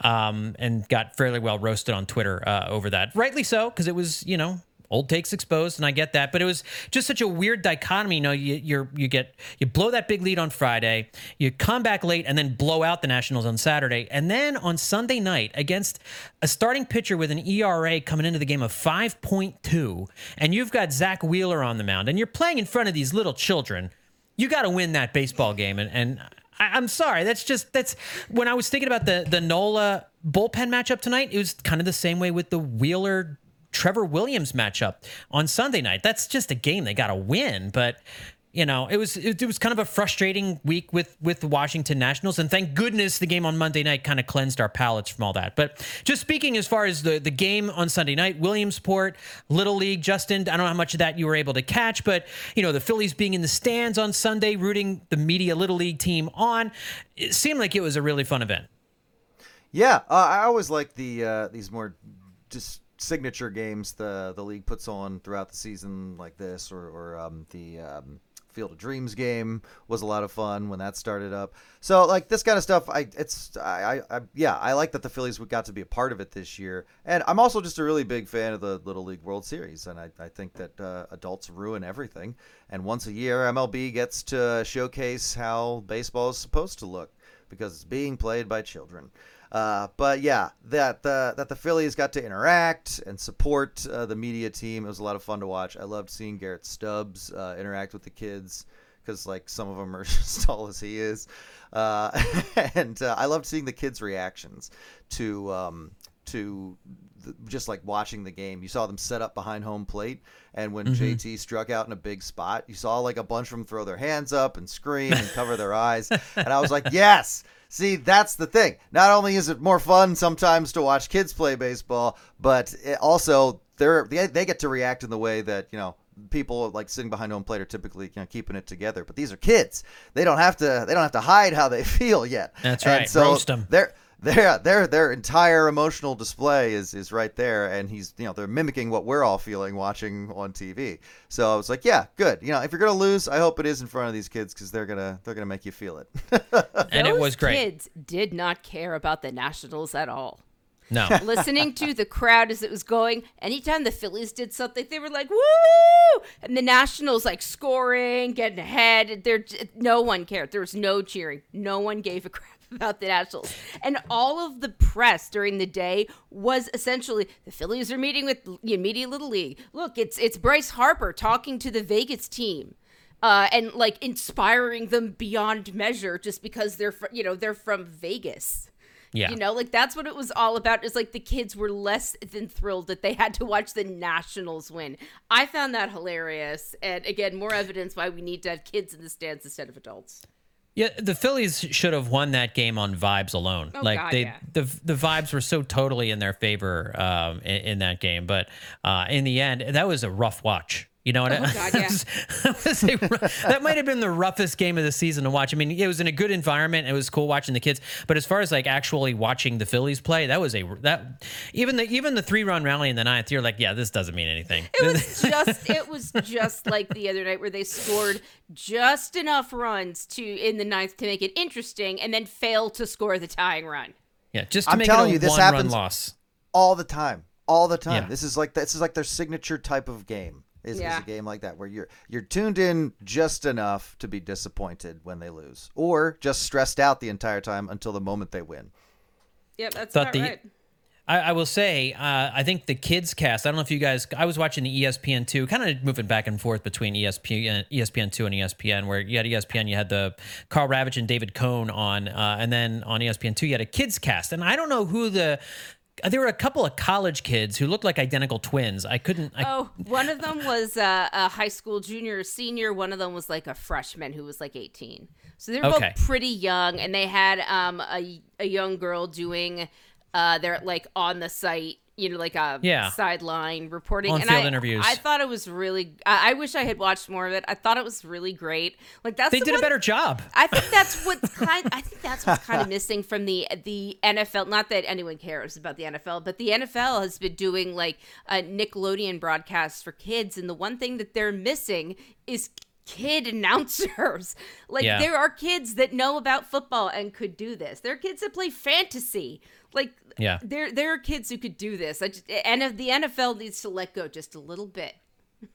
um and got fairly well roasted on twitter uh, over that. Rightly so because it was you know old takes exposed and i get that but it was just such a weird dichotomy you know you you're, you get you blow that big lead on friday you come back late and then blow out the nationals on saturday and then on sunday night against a starting pitcher with an era coming into the game of 5.2 and you've got zack wheeler on the mound and you're playing in front of these little children you got to win that baseball game and, and I, I'm sorry. That's just that's when I was thinking about the the Nola bullpen matchup tonight. It was kind of the same way with the Wheeler Trevor Williams matchup on Sunday night. That's just a game they got to win, but. You know, it was it, was kind of a frustrating week with with the Washington Nationals, and thank goodness the game on Monday night kind of cleansed our palates from all that. But just speaking as far as the the game on Sunday night, Williamsport, Little League, Justin, I don't know how much of that you were able to catch, but you know the Phillies being in the stands on Sunday, rooting the Media Little League team on, it seemed like it was a really fun event. Yeah, uh, I always like the uh, these more just signature games the the league puts on throughout the season, like this, or or um, the um, Field of Dreams game was a lot of fun when that started up. So like this kind of stuff, I it's I, I, I yeah I like that the Phillies got to be a part of it this year, and I'm also just a really big fan of the Little League World Series, and I, I think that uh, adults ruin everything, and once a year MLB gets to showcase how baseball is supposed to look because it's being played by children. Uh, but yeah, that the that the Phillies got to interact and support uh, the Media team. It was a lot of fun to watch. I loved seeing Garrett Stubbs uh, interact with the kids because like some of them are <laughs> as tall as he is, uh, <laughs> and uh, I loved seeing the kids' reactions to um, to just like watching the game. You saw them set up behind home plate, and when mm-hmm. JT struck out in a big spot, you saw like a bunch of them throw their hands up and scream and cover their <laughs> eyes, and I was like, yes. See, that's the thing. Not only is it more fun sometimes to watch kids play baseball, but it also they're they, they get to react in the way that you know people like sitting behind home plate are typically you know, keeping it together. But these are kids; they don't have to they don't have to hide how they <laughs> feel yet. That's And right. So Roast 'em. They're their their their entire emotional display is is right there, and he's you know they're mimicking what we're all feeling watching on TV. So I was like, yeah, good. You know, if you're gonna lose, I hope it is in front of these kids because they're gonna they're gonna make you feel it. <laughs> and it Those was great. Kids did not care about the Nationals at all. No. <laughs> Listening to the crowd as it was going, anytime the Phillies did something, they were like "woo!" and the Nationals like scoring, getting ahead. There, no one cared. There was no cheering. No one gave a crap <laughs> about the Nationals, and all of the press during the day was essentially the Phillies are meeting with the Media Little League. Look, it's it's Bryce Harper talking to the Vegas team uh, and like inspiring them beyond measure just because they're fr- you know they're from Vegas. Yeah. You know, like that's what it was all about. Is like the kids were less than thrilled that they had to watch the Nationals win. I found that hilarious, and again, more evidence why we need to have kids in the stands instead of adults. Yeah, the Phillies should have won that game on vibes alone. Oh, like God, they, yeah. the the vibes were so totally in their favor um, in, in that game. But uh, in the end, that was a rough watch. You know what? Oh, God, yeah. <laughs> that, was a rou- that might have been the roughest game of the season to watch. I mean, it was in a good environment. It was cool watching the kids. But as far as like actually watching the Phillies play, that was a that even the even the three run rally in the ninth, you're like, yeah, this doesn't mean anything. It was <laughs> just it was just like the other night where they scored just enough runs to in the ninth to make it interesting, and then fail to score the tying run. yeah, just to I'm make telling it a you, this one run happens- loss. all the time, all the time. Yeah. This is like this is like their signature type of game. Is, is a game like that where you're you're tuned in just enough to be disappointed when they lose, or just stressed out the entire time until the moment they win. Yep, that's Thought about the- right. I, I will say, uh, I think the kids cast. I don't know if you guys. I was watching the ESPN two, kind of moving back and forth between ESPN, ESPN two, and ESPN. Where you had ESPN, you had the Karl Ravech and David Cone on, uh, and then on ESPN two, you had a kids cast. And I don't know who the. There were a couple of college kids who looked like identical twins. I couldn't. I, Oh, one of them was uh, a high school junior or senior. One of them was like a freshman who was like 18. So they were Okay. both pretty young, and they had um, a, a young girl doing uh, their like on the site, you know, like a Yeah. sideline reporting. On and field I, interviews. I thought it was really. I, I wish I had watched more of it. I thought it was really great. Like that's they the did a better job. I think that's what's kind. I think that's what's kind of <laughs> missing from the the NFL. Not that anyone cares about the NFL, but the NFL has been doing like a Nickelodeon broadcasts for kids, and the one thing that they're missing is kid <laughs> announcers. Like Yeah. there are kids that know about football and could do this. There are kids that play fantasy. Like Yeah. there there are kids who could do this. I just, and if the NFL needs to let go just a little bit. <laughs>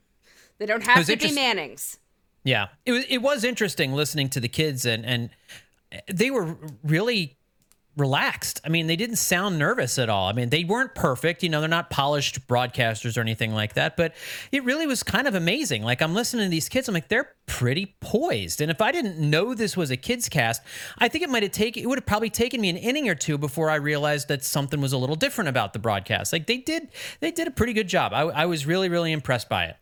They don't have to be Mannings. Yeah, it was it was interesting listening to the kids and and they were really relaxed. I mean, they didn't sound nervous at all. I mean, they weren't perfect, you know, they're not polished broadcasters or anything like that, but it really was kind of amazing. Like I'm listening to these kids, I'm like they're pretty poised. And if I didn't know this was a kids cast, I think it might have taken it would have probably taken me an inning or two before I realized that something was a little different about the broadcast. Like they did they did a pretty good job. I, I was really really impressed by it.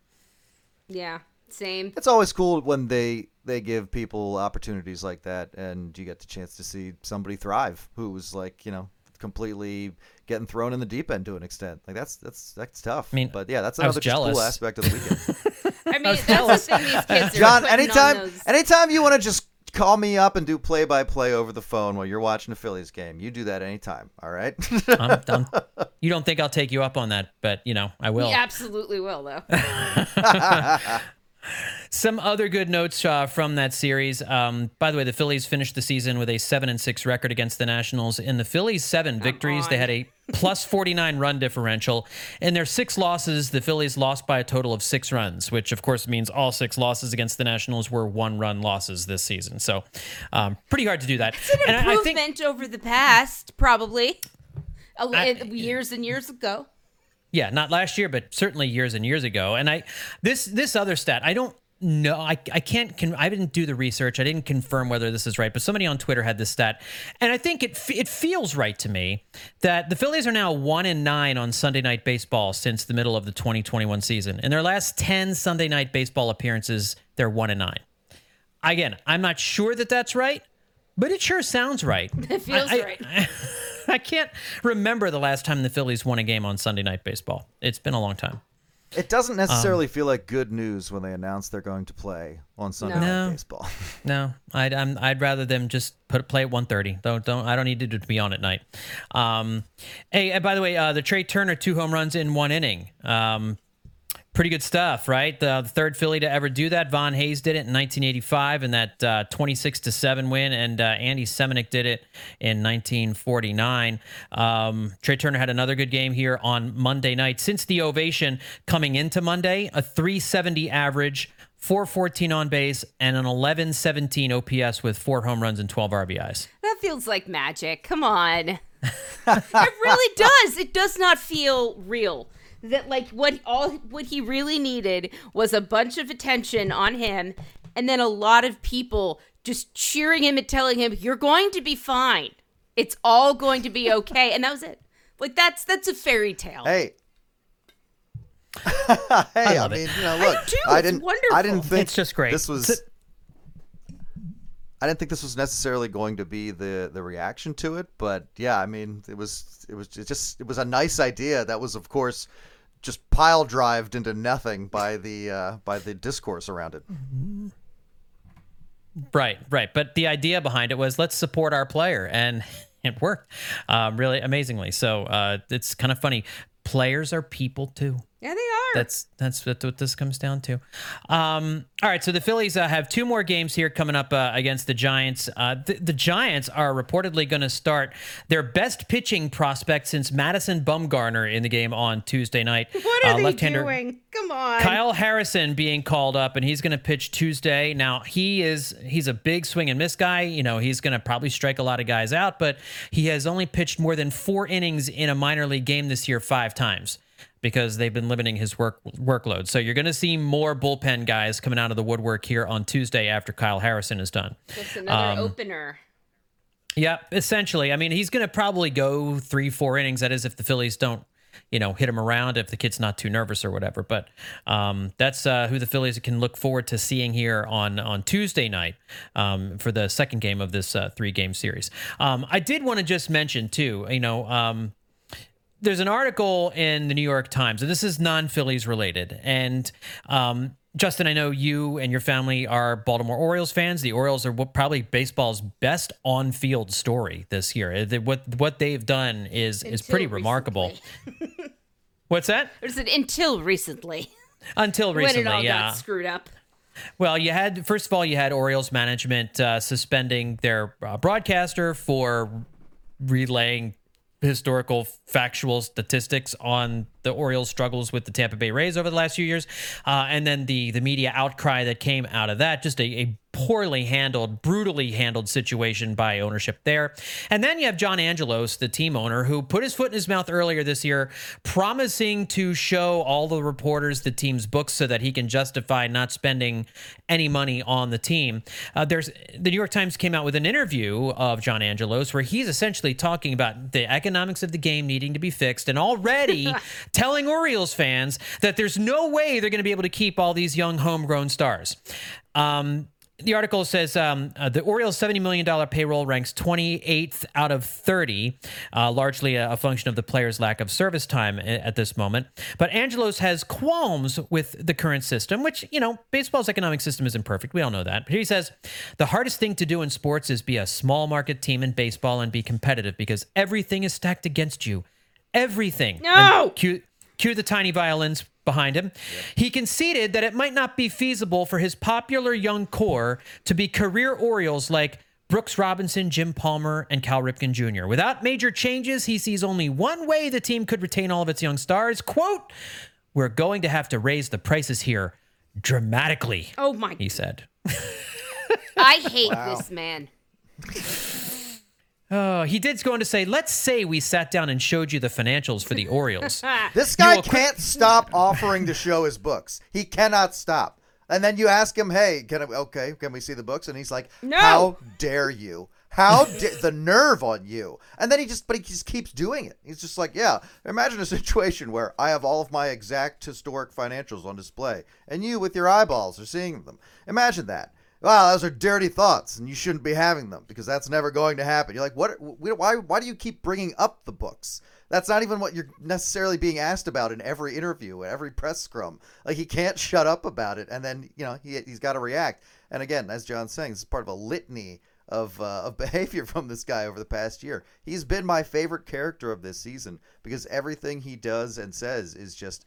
Yeah, same. It's always cool when they they give people opportunities like that, and you get the chance to see somebody thrive who was like you know completely getting thrown in the deep end to an extent. Like that's that's that's tough. I mean, but yeah, that's another just cool aspect of the weekend. <laughs> I mean, that's jealous. the thing these kids are <laughs> John, putting on anytime those- anytime you want to just call me up and do play by play over the phone while you're watching a Phillies game, you do that anytime. All right. I'm, I'm, <laughs> you don't think I'll take you up on that, but you know, I will. We absolutely will, though. Some other good notes uh, from that series. Um, by the way, the Phillies finished the season with a seven and six record against the Nationals. In the Phillies' seven victories, they had a plus forty nine run differential. In their six losses, the Phillies lost by a total of six runs, which of course means all six losses against the Nationals were one run losses this season. So, um, pretty hard to do that. It's an And I- I improvement think- over the past, probably. A, I- years and years ago. Yeah, not last year, but certainly years and years ago. And I this this other stat, I don't know. I I can't. Con- I didn't do the research. I didn't confirm whether this is right. But somebody on Twitter had this stat, and I think it it feels right to me that the Phillies are now one and nine on Sunday Night Baseball since the middle of the 2021 season. In their last ten Sunday Night Baseball appearances, they're one and nine. Again, I'm not sure that that's right, but it sure sounds right. <laughs> It feels I- I- right. <laughs> I can't remember the last time the Phillies won a game on Sunday Night Baseball. It's been a long time. It doesn't necessarily feel like good news when they announce they're going to play on Sunday No. Night Baseball. <laughs> No, I'd I'm, I'd rather them just put play at 1:30. Don't don't I don't need it to be on at night. Um, hey, and by the way, uh, the Trey Turner two home runs in one inning. Um, pretty good stuff, right? The, the third Philly to ever do that. Von Hayes did it in 1985 in that uh, 26 to seven win, and uh, Andy Seminick did it in 1949. Um, Trey Turner had another good game here on Monday night. Since the ovation coming into Monday, a 370 average. 414 on base and an 1117 OPS with four home runs and 12 RBIs. That feels like magic. Come on. <laughs> it really does. It does not feel real. That like what all what he really needed was a bunch of attention on him and then a lot of people just cheering him and telling him you're going to be fine. It's all going to be <laughs> okay and that was it. Like that's that's a fairy tale. Hey. <laughs> hey, I, love it. mean, you know, look, do, too. I It's didn't, I didn't think It's just great. This was, It's I didn't think this was necessarily going to be the the reaction to it, but yeah, I mean, it was, it was it just, it was a nice idea. That was, of course, just pile drived into nothing by the uh, by the discourse around it. Right, right. But the idea behind it was let's support our player, and <laughs> it worked um, really amazingly. So uh, it's kind of funny. Players are people too. Yeah, they are. That's that's what what this comes down to. Um, all right, so the Phillies uh, have two more games here coming up uh, against the Giants. Uh, the, the Giants are reportedly going to start their best pitching prospect since Madison Bumgarner in the game on Tuesday night. <laughs> what are Uh, they doing? Come on. Kyle Harrison being called up, and he's going to pitch Tuesday. Now he is he's a big swing and miss guy. You know he's going to probably strike a lot of guys out, but he has only pitched more than four innings in a minor league game this year five times because they've been limiting his work workload. So you're going to see more bullpen guys coming out of the woodwork here on Tuesday after Kyle Harrison is done. Just another um, opener. Yeah, essentially. I mean, he's going to probably go three, four innings. That is, if the Phillies don't, you know, hit him around, if the kid's not too nervous or whatever. But um, that's uh, who the Phillies can look forward to seeing here on on Tuesday night um, for the second game of this uh, three game series. Um, I did want to just mention too, you know. There's an article in the New York Times, and this is non Phillies related. And um, Justin, I know you and your family are Baltimore Orioles fans. The Orioles are probably baseball's best on field story this year. What what they've done is is pretty Until remarkable. What's that? Or is it until recently Until when recently, it all yeah. got screwed up? Well, you had first of all, you had Orioles management uh, suspending their uh, broadcaster for relaying historical factual statistics on the Orioles' struggles with the Tampa Bay Rays over the last few years, uh, and then the the media outcry that came out of that, just a, a poorly handled, brutally handled situation by ownership there. And then you have John Angelos, the team owner, who put his foot in his mouth earlier this year, promising to show all the reporters the team's books so that he can justify not spending any money on the team. Uh, there's the New York Times came out with an interview of John Angelos where he's essentially talking about the economics of the game needing to be fixed and already <laughs> telling Orioles fans that there's no way they're going to be able to keep all these young homegrown stars. Um, the article says um, uh, the Orioles' $70 million payroll ranks 28th out of 30, uh, largely a, a function of the players' lack of service time a- at this moment. But Angelos has qualms with the current system, which, you know, baseball's economic system isn't perfect. We all know that. But he says the hardest thing to do in sports is be a small market team in baseball and be competitive because everything is stacked against you. Everything. No! And cue, cue the tiny violins behind him. He conceded that it might not be feasible for his popular young core to be career Orioles like Brooks Robinson, Jim Palmer, and Cal Ripken Jr. Without major changes, he sees only one way the team could retain all of its young stars. Quote, We're going to have to raise the prices here dramatically, Oh my! he said. <laughs> I hate this man. Oh, he did go on to say, let's say we sat down and showed you the financials for the Orioles. <laughs> <laughs> This guy will- can't stop offering to show his books. He cannot stop. And then you ask him, "Hey, can I, okay, can we see the books?" And he's like, No. "How dare you? How <laughs> da- the nerve on you?" And then he just, but he just keeps doing it. He's just like, "Yeah, imagine a situation where I have all of my exact historic financials on display, and you, with your eyeballs, are seeing them. Imagine that." Wow, those are dirty thoughts, and you shouldn't be having them because that's never going to happen. You're like, what? Why? Why do you keep bringing up the books? That's not even what you're necessarily being asked about in every interview, in every press scrum. Like he can't shut up about it, and then you know he he's got to react. And again, as John's saying, this is part of a litany of uh, of <laughs> behavior from this guy over the past year. He's been my favorite character of this season because everything he does and says is just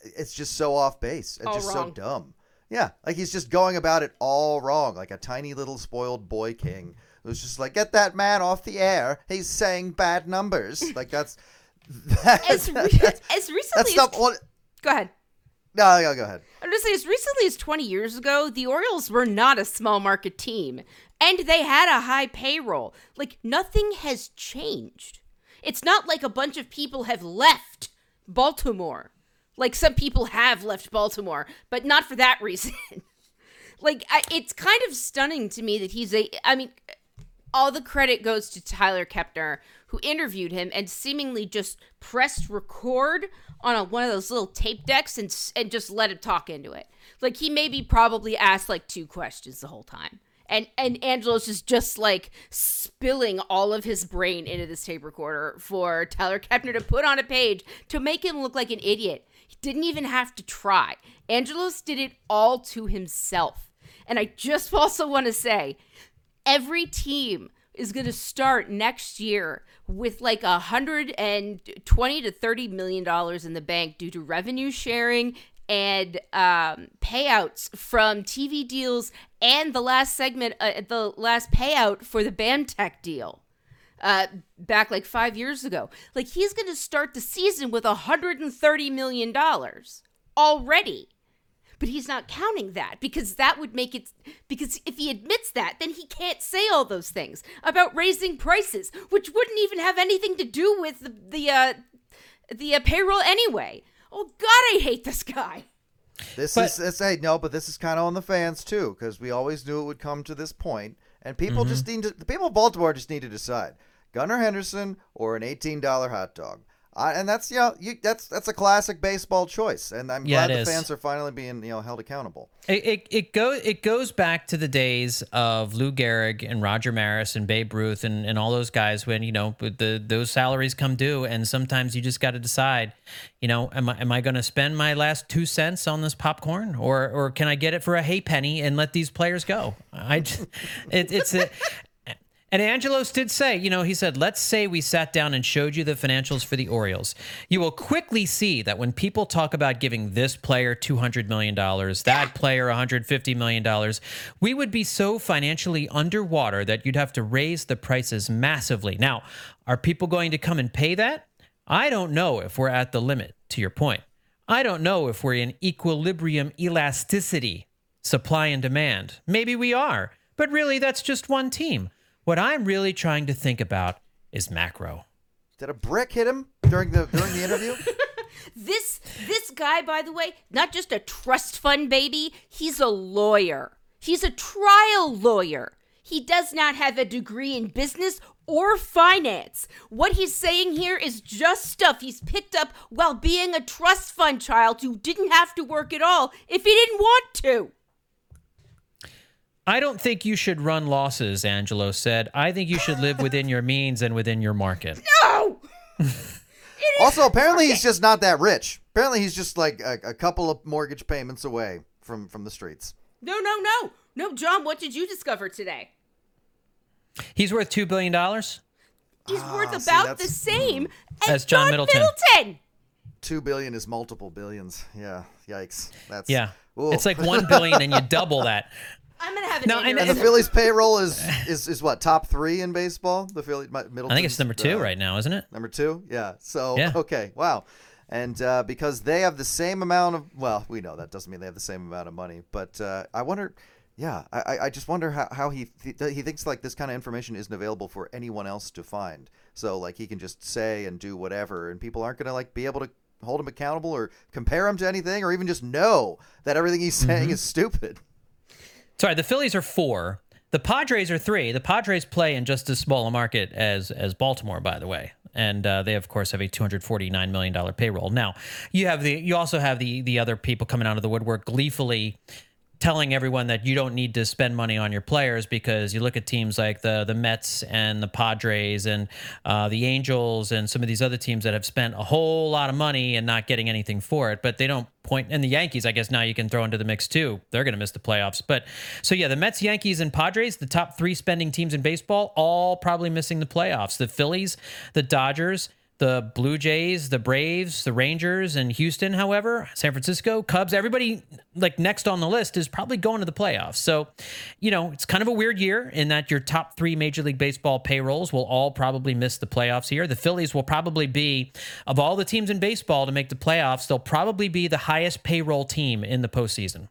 it's just so off base and All just wrong. so dumb. Yeah, like he's just going about it all wrong, like a tiny little spoiled boy king who's just like, "Get that man off the air. He's saying bad numbers." <laughs> Like that's that's As, <laughs> re- that's, as recently that's as stuff. What, go ahead. no, no, go ahead. I'm just saying, as recently as 20 years ago, the Orioles were not a small market team, and they had a high payroll. Like nothing has changed. It's not like a bunch of people have left Baltimore. Like some people have left Baltimore, but not for that reason. <laughs> like I, it's kind of stunning to me that he's a. I mean, all the credit goes to Tyler Kepner, who interviewed him and seemingly just pressed record on a, one of those little tape decks and and just let him talk into it. Like he maybe probably asked like two questions the whole time. And and Angelo's just just like spilling all of his brain into this tape recorder for Tyler Kepner to put on a page to make him look like an idiot. He didn't even have to try. Angelos did it all to himself. And I just <laughs> also want to say every team is going to start next year with like a hundred and twenty to thirty million dollars in the bank due to revenue sharing and um, payouts from TV deals and the last segment, uh, the last payout for the Bamtech deal uh, back like five years ago. Like he's going to start the season with a hundred and thirty million dollars already but he's not counting that because that would make it because if he admits that then he can't say all those things about raising prices which wouldn't even have anything to do with the the uh, the uh, payroll anyway oh god i hate this guy This But- is this, hey no, but this is kind of on the fans too because we always knew it would come to this point, and people just Mm-hmm. need to. The people of Baltimore just need to decide: Gunnar Henderson or an eighteen dollar hot dog. I, and that's you know you, that's that's a classic baseball choice, and I'm Yeah, glad the is. fans are finally being you know held accountable. It it, it goes it goes back to the days of Lou Gehrig and Roger Maris and Babe Ruth and, and all those guys when you know the those salaries come due and sometimes you just got to decide, you know, am I am I going to spend my last two cents on this popcorn or or can I get it for a hay penny and let these players go? I just, <laughs> it, it's a. And Angelos did say, you know, he said, let's say we sat down and showed you the financials for the Orioles. You will quickly see that when people talk about giving this player $200 million, that player $150 million, we would be so financially underwater that you'd have to raise the prices massively. Now, are people going to come and pay that? I don't know if we're at the limit, to your point. I don't know if we're in equilibrium elasticity, supply and demand. Maybe we are, but really that's just one team. What I'm really trying to think about is macro. Did a brick hit him during the during the interview? <laughs> this this guy by the way not just a trust fund baby he's a lawyer he's a trial lawyer he does not have a degree in business or finance what he's saying here is just stuff he's picked up while being a trust fund child who didn't have to work at all if he didn't want to I don't think you should run losses, Angelos said. I think you should live within your means and within your market. <laughs> no also, apparently he's just not that rich. Apparently he's just like a, a couple of mortgage payments away from from the streets. no no no no john what did you discover today He's worth $2 billion. he's ah, worth see, about that's- the same as, As John Middleton. middleton Two billion is multiple billions. Yeah, yikes. That's Yeah. Ooh. It's like <laughs> 1 billion and you double that. I'm gonna have an No, and- And the. Phillies' payroll is is is what top three in baseball. The Philly middle. I think it's number 2 right now, isn't it? Number two, yeah. So Yeah. okay, wow. And uh, because they have the same amount of well, we know that doesn't mean they have the same amount of money, but uh, I wonder. Yeah, I, I- I just wonder how, how he th- he thinks like this kind of information isn't available for anyone else to find. So like he can just say and do whatever, and people aren't gonna like be able to hold him accountable or compare him to anything, or even just know that everything he's saying Mm-hmm. is stupid. Sorry, the Phillies are four. The Padres are three. The Padres play in just as small a market as as Baltimore, by the way, and uh, they of course have a two hundred forty nine million dollar payroll. Now, you have the you also have the the other people coming out of the woodwork gleefully telling everyone that you don't need to spend money on your players because you look at teams like the the Mets and the Padres and uh, the Angels and some of these other teams that have spent a whole lot of money and not getting anything for it, but they don't point. And the Yankees, I guess now you can throw into the mix too. They're going to miss the playoffs. But so yeah, the Mets, Yankees, and Padres, the top three spending teams in baseball, all probably missing the playoffs. The Phillies, the Dodgers the Blue Jays, the Braves, the Rangers, and Houston, however, San Francisco, Cubs, everybody like next on the list is probably going to the playoffs. So, you know, it's kind of a weird year in that your top three Major League Baseball payrolls will all probably miss the playoffs here. The Phillies will probably be, of all the teams in baseball to make the playoffs, they'll probably be the highest payroll team in the postseason.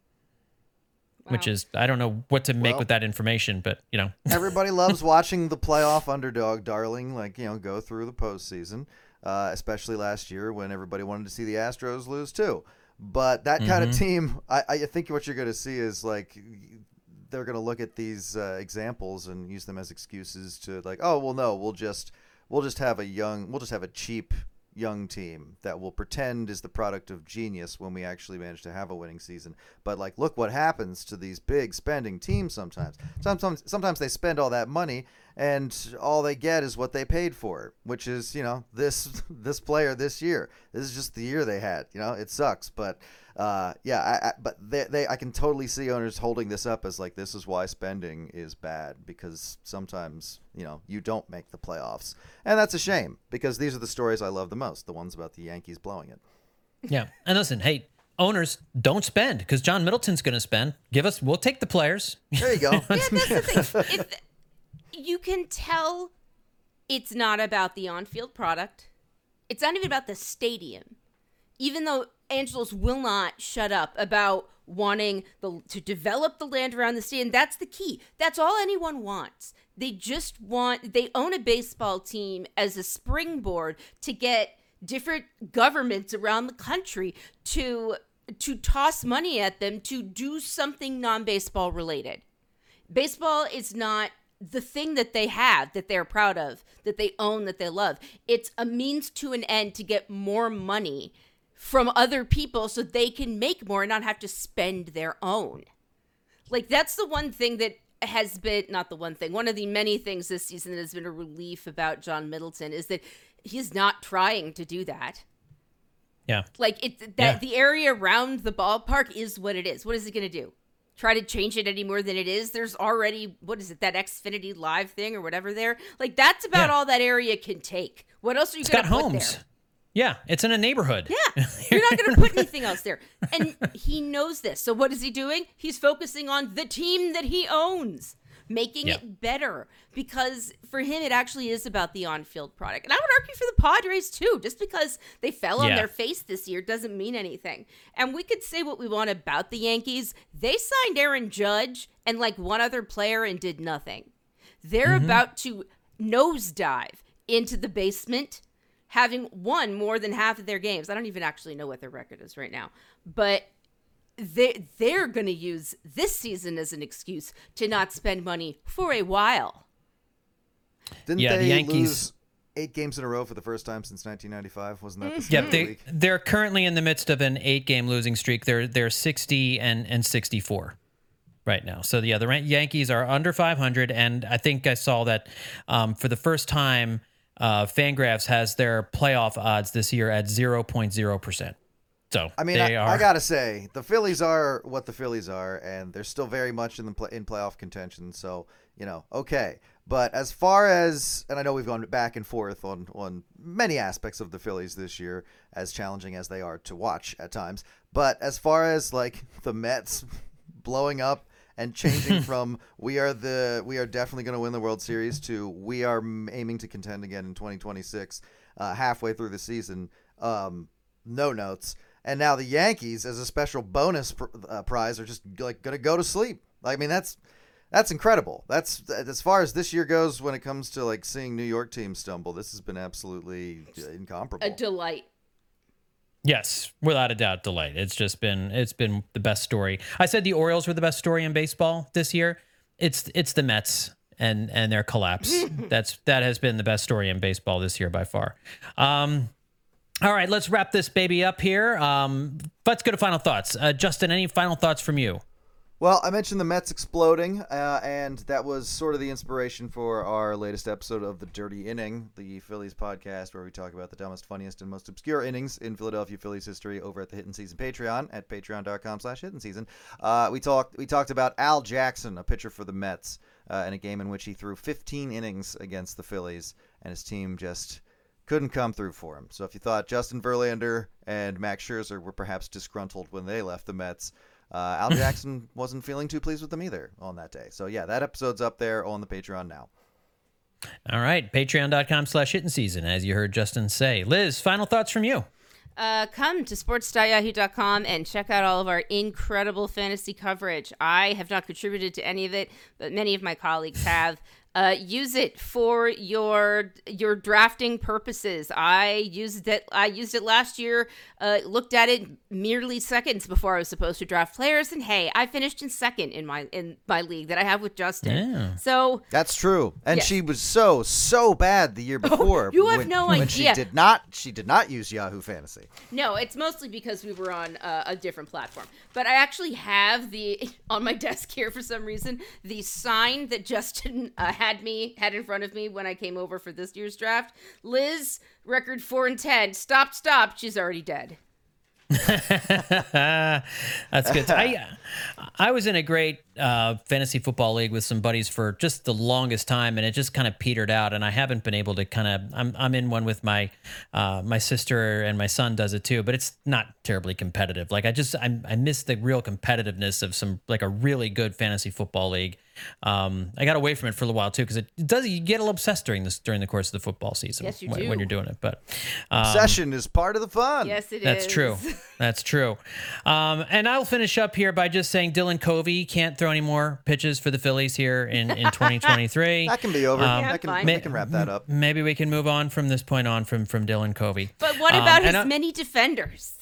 Which is I don't know what to make Well- with that information, but you know, <laughs> Everybody loves watching the playoff underdog darling, like you know, go through the postseason. Uh, especially last year when everybody wanted to see the Astros lose too. But that kind of team, <laughs> I, I think what you're going to see is like they're going to look at these uh, examples and use them as excuses to like, oh well, no, we'll just we'll just have a young, we'll just have a cheap young team that will pretend is the product of genius when we actually manage to have a winning season. But like, look what happens to these big spending teams sometimes. Sometimes, sometimes they spend all that money and all they get is what they paid for, which is you know this <laughs> this player this year. This is just the year they had. You know, it sucks, but. Uh, yeah, I, I, but they, they, I can totally see owners holding this up as like this is why spending is bad because sometimes you know you don't make the playoffs, and that's a shame because these are the stories I love the most, the ones about the Yankees blowing it. Yeah. And listen, hey, owners, don't spend because John Middleton's going to spend. Give us, we'll take the players. There you go. <laughs> Yeah, that's the thing. It, you can tell it's not about the on-field product. It's not even about the stadium. Even though Angelos will not shut up about wanting the to develop the land around the stadium, that's the key. That's all anyone wants. They just want they own a baseball team as a springboard to get different governments around the country to to toss money at them to do something non-baseball related baseball is not the thing that they have that they're proud of that they own that they love it's a means to an end to get more money from other people so they can make more and not have to spend their own like that's the one thing that has been not the one thing one of the many things this season that has been a relief about john middleton is that he's not trying to do that Yeah. like it that Yeah. the area around the ballpark is what it is. What is it going to do? Try to change it any more than it is? There's already what is it that Xfinity Live thing or whatever there? Like that's about Yeah. all that area can take. What else are you going got to put homes. there? Yeah. It's in a neighborhood. Yeah, <laughs> you're not going to put anything else there, and he knows this. So what is he doing? He's focusing on the team that he owns, making Yeah. it better. Because for him, it actually is about the on-field product. And I would argue for the Padres too. Just because they fell on Yeah. their face this year doesn't mean anything. And we could say what we want about the Yankees. They signed Aaron Judge and like one other player and did nothing. They're mm-hmm. about to nosedive into the basement, having won more than half of their games. I don't even actually know what their record is right now, but they they're going to use this season as an excuse to not spend money for a while. Didn't Yeah, the they Yankees- lose eight games in a row for the first time since 1995? Wasn't that the Yep, same they week? they're currently in the midst of an eight game losing streak. They're they're sixty and and sixty four right now. So yeah, the Yankees are under five hundred, and I think I saw that um, for the first time, uh, Fangraphs has their playoff odds this year at zero point zero percent. So I mean, they I, are. I gotta say, the Phillies are what the Phillies are, and they're still very much in the play, in playoff contention. So you know, okay. But as far as, and I know we've gone back and forth on on many aspects of the Phillies this year, as challenging as they are to watch at times. But as far as like the Mets <laughs> blowing up and changing <laughs> from we are the we are definitely going to win the World Series to we are aiming to contend again in 2026 uh, halfway through the season. Um, no notes. And now the Yankees as a special bonus pr- uh, prize are just like going to go to sleep. I mean that's that's incredible. That's as far as this year goes when it comes to like seeing New York teams stumble this has been absolutely uh, incomparable. A delight. Yes, without a doubt, delight. It's just been it's been the best story. I said the Orioles were the best story in baseball this year. It's it's the Mets and and their collapse. <laughs> That's that has been the best story in baseball this year by far. Um, all right, let's wrap this baby up here. Um, let's go to final thoughts. Uh, Justin, any final thoughts from you? Well, I mentioned the Mets exploding, uh, and that was sort of the inspiration for our latest episode of The Dirty Inning, the Phillies podcast, where we talk about the dumbest, funniest, and most obscure innings in Philadelphia Phillies history over at the Hittin' Season Patreon at patreon.com slash Hittin' Season. Uh, we talked we talked about Al Jackson, a pitcher for the Mets, uh, in a game in which he threw 15 innings against the Phillies, and his team just couldn't come through for him. So if you thought Justin Verlander and Max Scherzer were perhaps disgruntled when they left the Mets, uh, Al Jackson <laughs> wasn't feeling too pleased with them either on that day. So yeah, that episode's up there on the Patreon now. All right, patreon.com slash hittin' season, as you heard Justin say. Liz, final thoughts from you. Uh, come to sports.yahoo.com and check out all of our incredible fantasy coverage. I have not contributed to any of it, but many of my colleagues have. Uh, use it for your your drafting purposes. I used it. I used it last year. Uh, looked at it merely seconds before I was supposed to draft players, and hey, I finished in second in my in my league that I have with Justin. Yeah. So That's true, and Yes. she was so so bad the year before. you have when, no when she idea. did not she did not use Yahoo Fantasy. No, it's mostly because we were on uh, a different platform. But I actually have the <laughs> on my desk here for some reason the sign that Justin uh, had me had in front of me when I came over for this year's draft. Liz, record four and ten. Stop, stop. She's already dead. <laughs> That's good. I <laughs> I was in a great uh, fantasy football league with some buddies for just the longest time, and it just kind of petered out. And I haven't been able to kind of. I'm I'm in one with my uh, my sister and my son does it too, but it's not terribly competitive. Like I just I I miss the real competitiveness of some like a really good fantasy football league. Um, I got away from it for a little while too because it does you get a little obsessed during this during the course of the football season Yes, you when, do. when you're doing it. But um, Session is part of the fun. Yes, it is. that's true. <laughs> That's true. Um, and I'll finish up here by just saying Dylan Covey can't throw any more pitches for the Phillies here in, in 2023. <laughs> That can be over. Um, that can, fine. we can wrap that up. Maybe we can move on from this point on from from Dylan Covey. But what Um, about and his I- many defenders?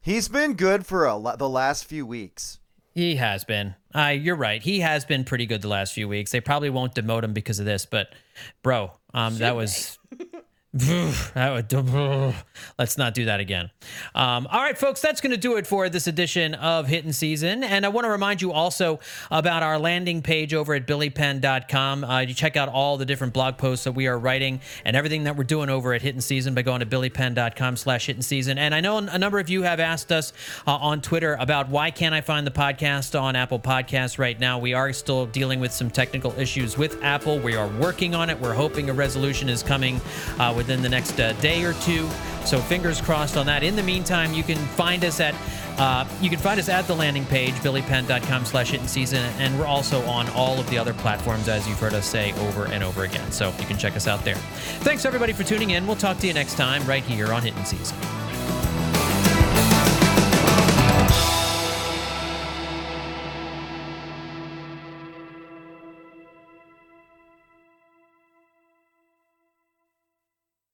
He's been good for a lo- the last few weeks. He has been. Uh, you're right. He has been pretty good the last few weeks. They probably won't demote him because of this, but bro, um, that was. <laughs> <sighs> <sighs> let's not do that again. Um, all right, folks, that's going to do it for this edition of Hittin' Season. And I want to remind you also about our landing page over at billypenn.com. Uh, you check out all the different blog posts that we are writing and everything that we're doing over at Hittin' Season by going to billypenn.com slash Hittin' Season. And I know a number of you have asked us uh, on Twitter about why can't I find the podcast on Apple Podcasts right now. We are still dealing with some technical issues with Apple. We are working on it. We're hoping a resolution is coming uh, within the next uh, day or two. So fingers crossed on that. In the meantime, you can find us at uh, you can find us at the landing page, billypenn.com slash hittin' season, and we're also on all of the other platforms, as you've heard us say over and over again. So you can check us out there. Thanks everybody for tuning in. We'll talk to you next time right here on Hittin' Season.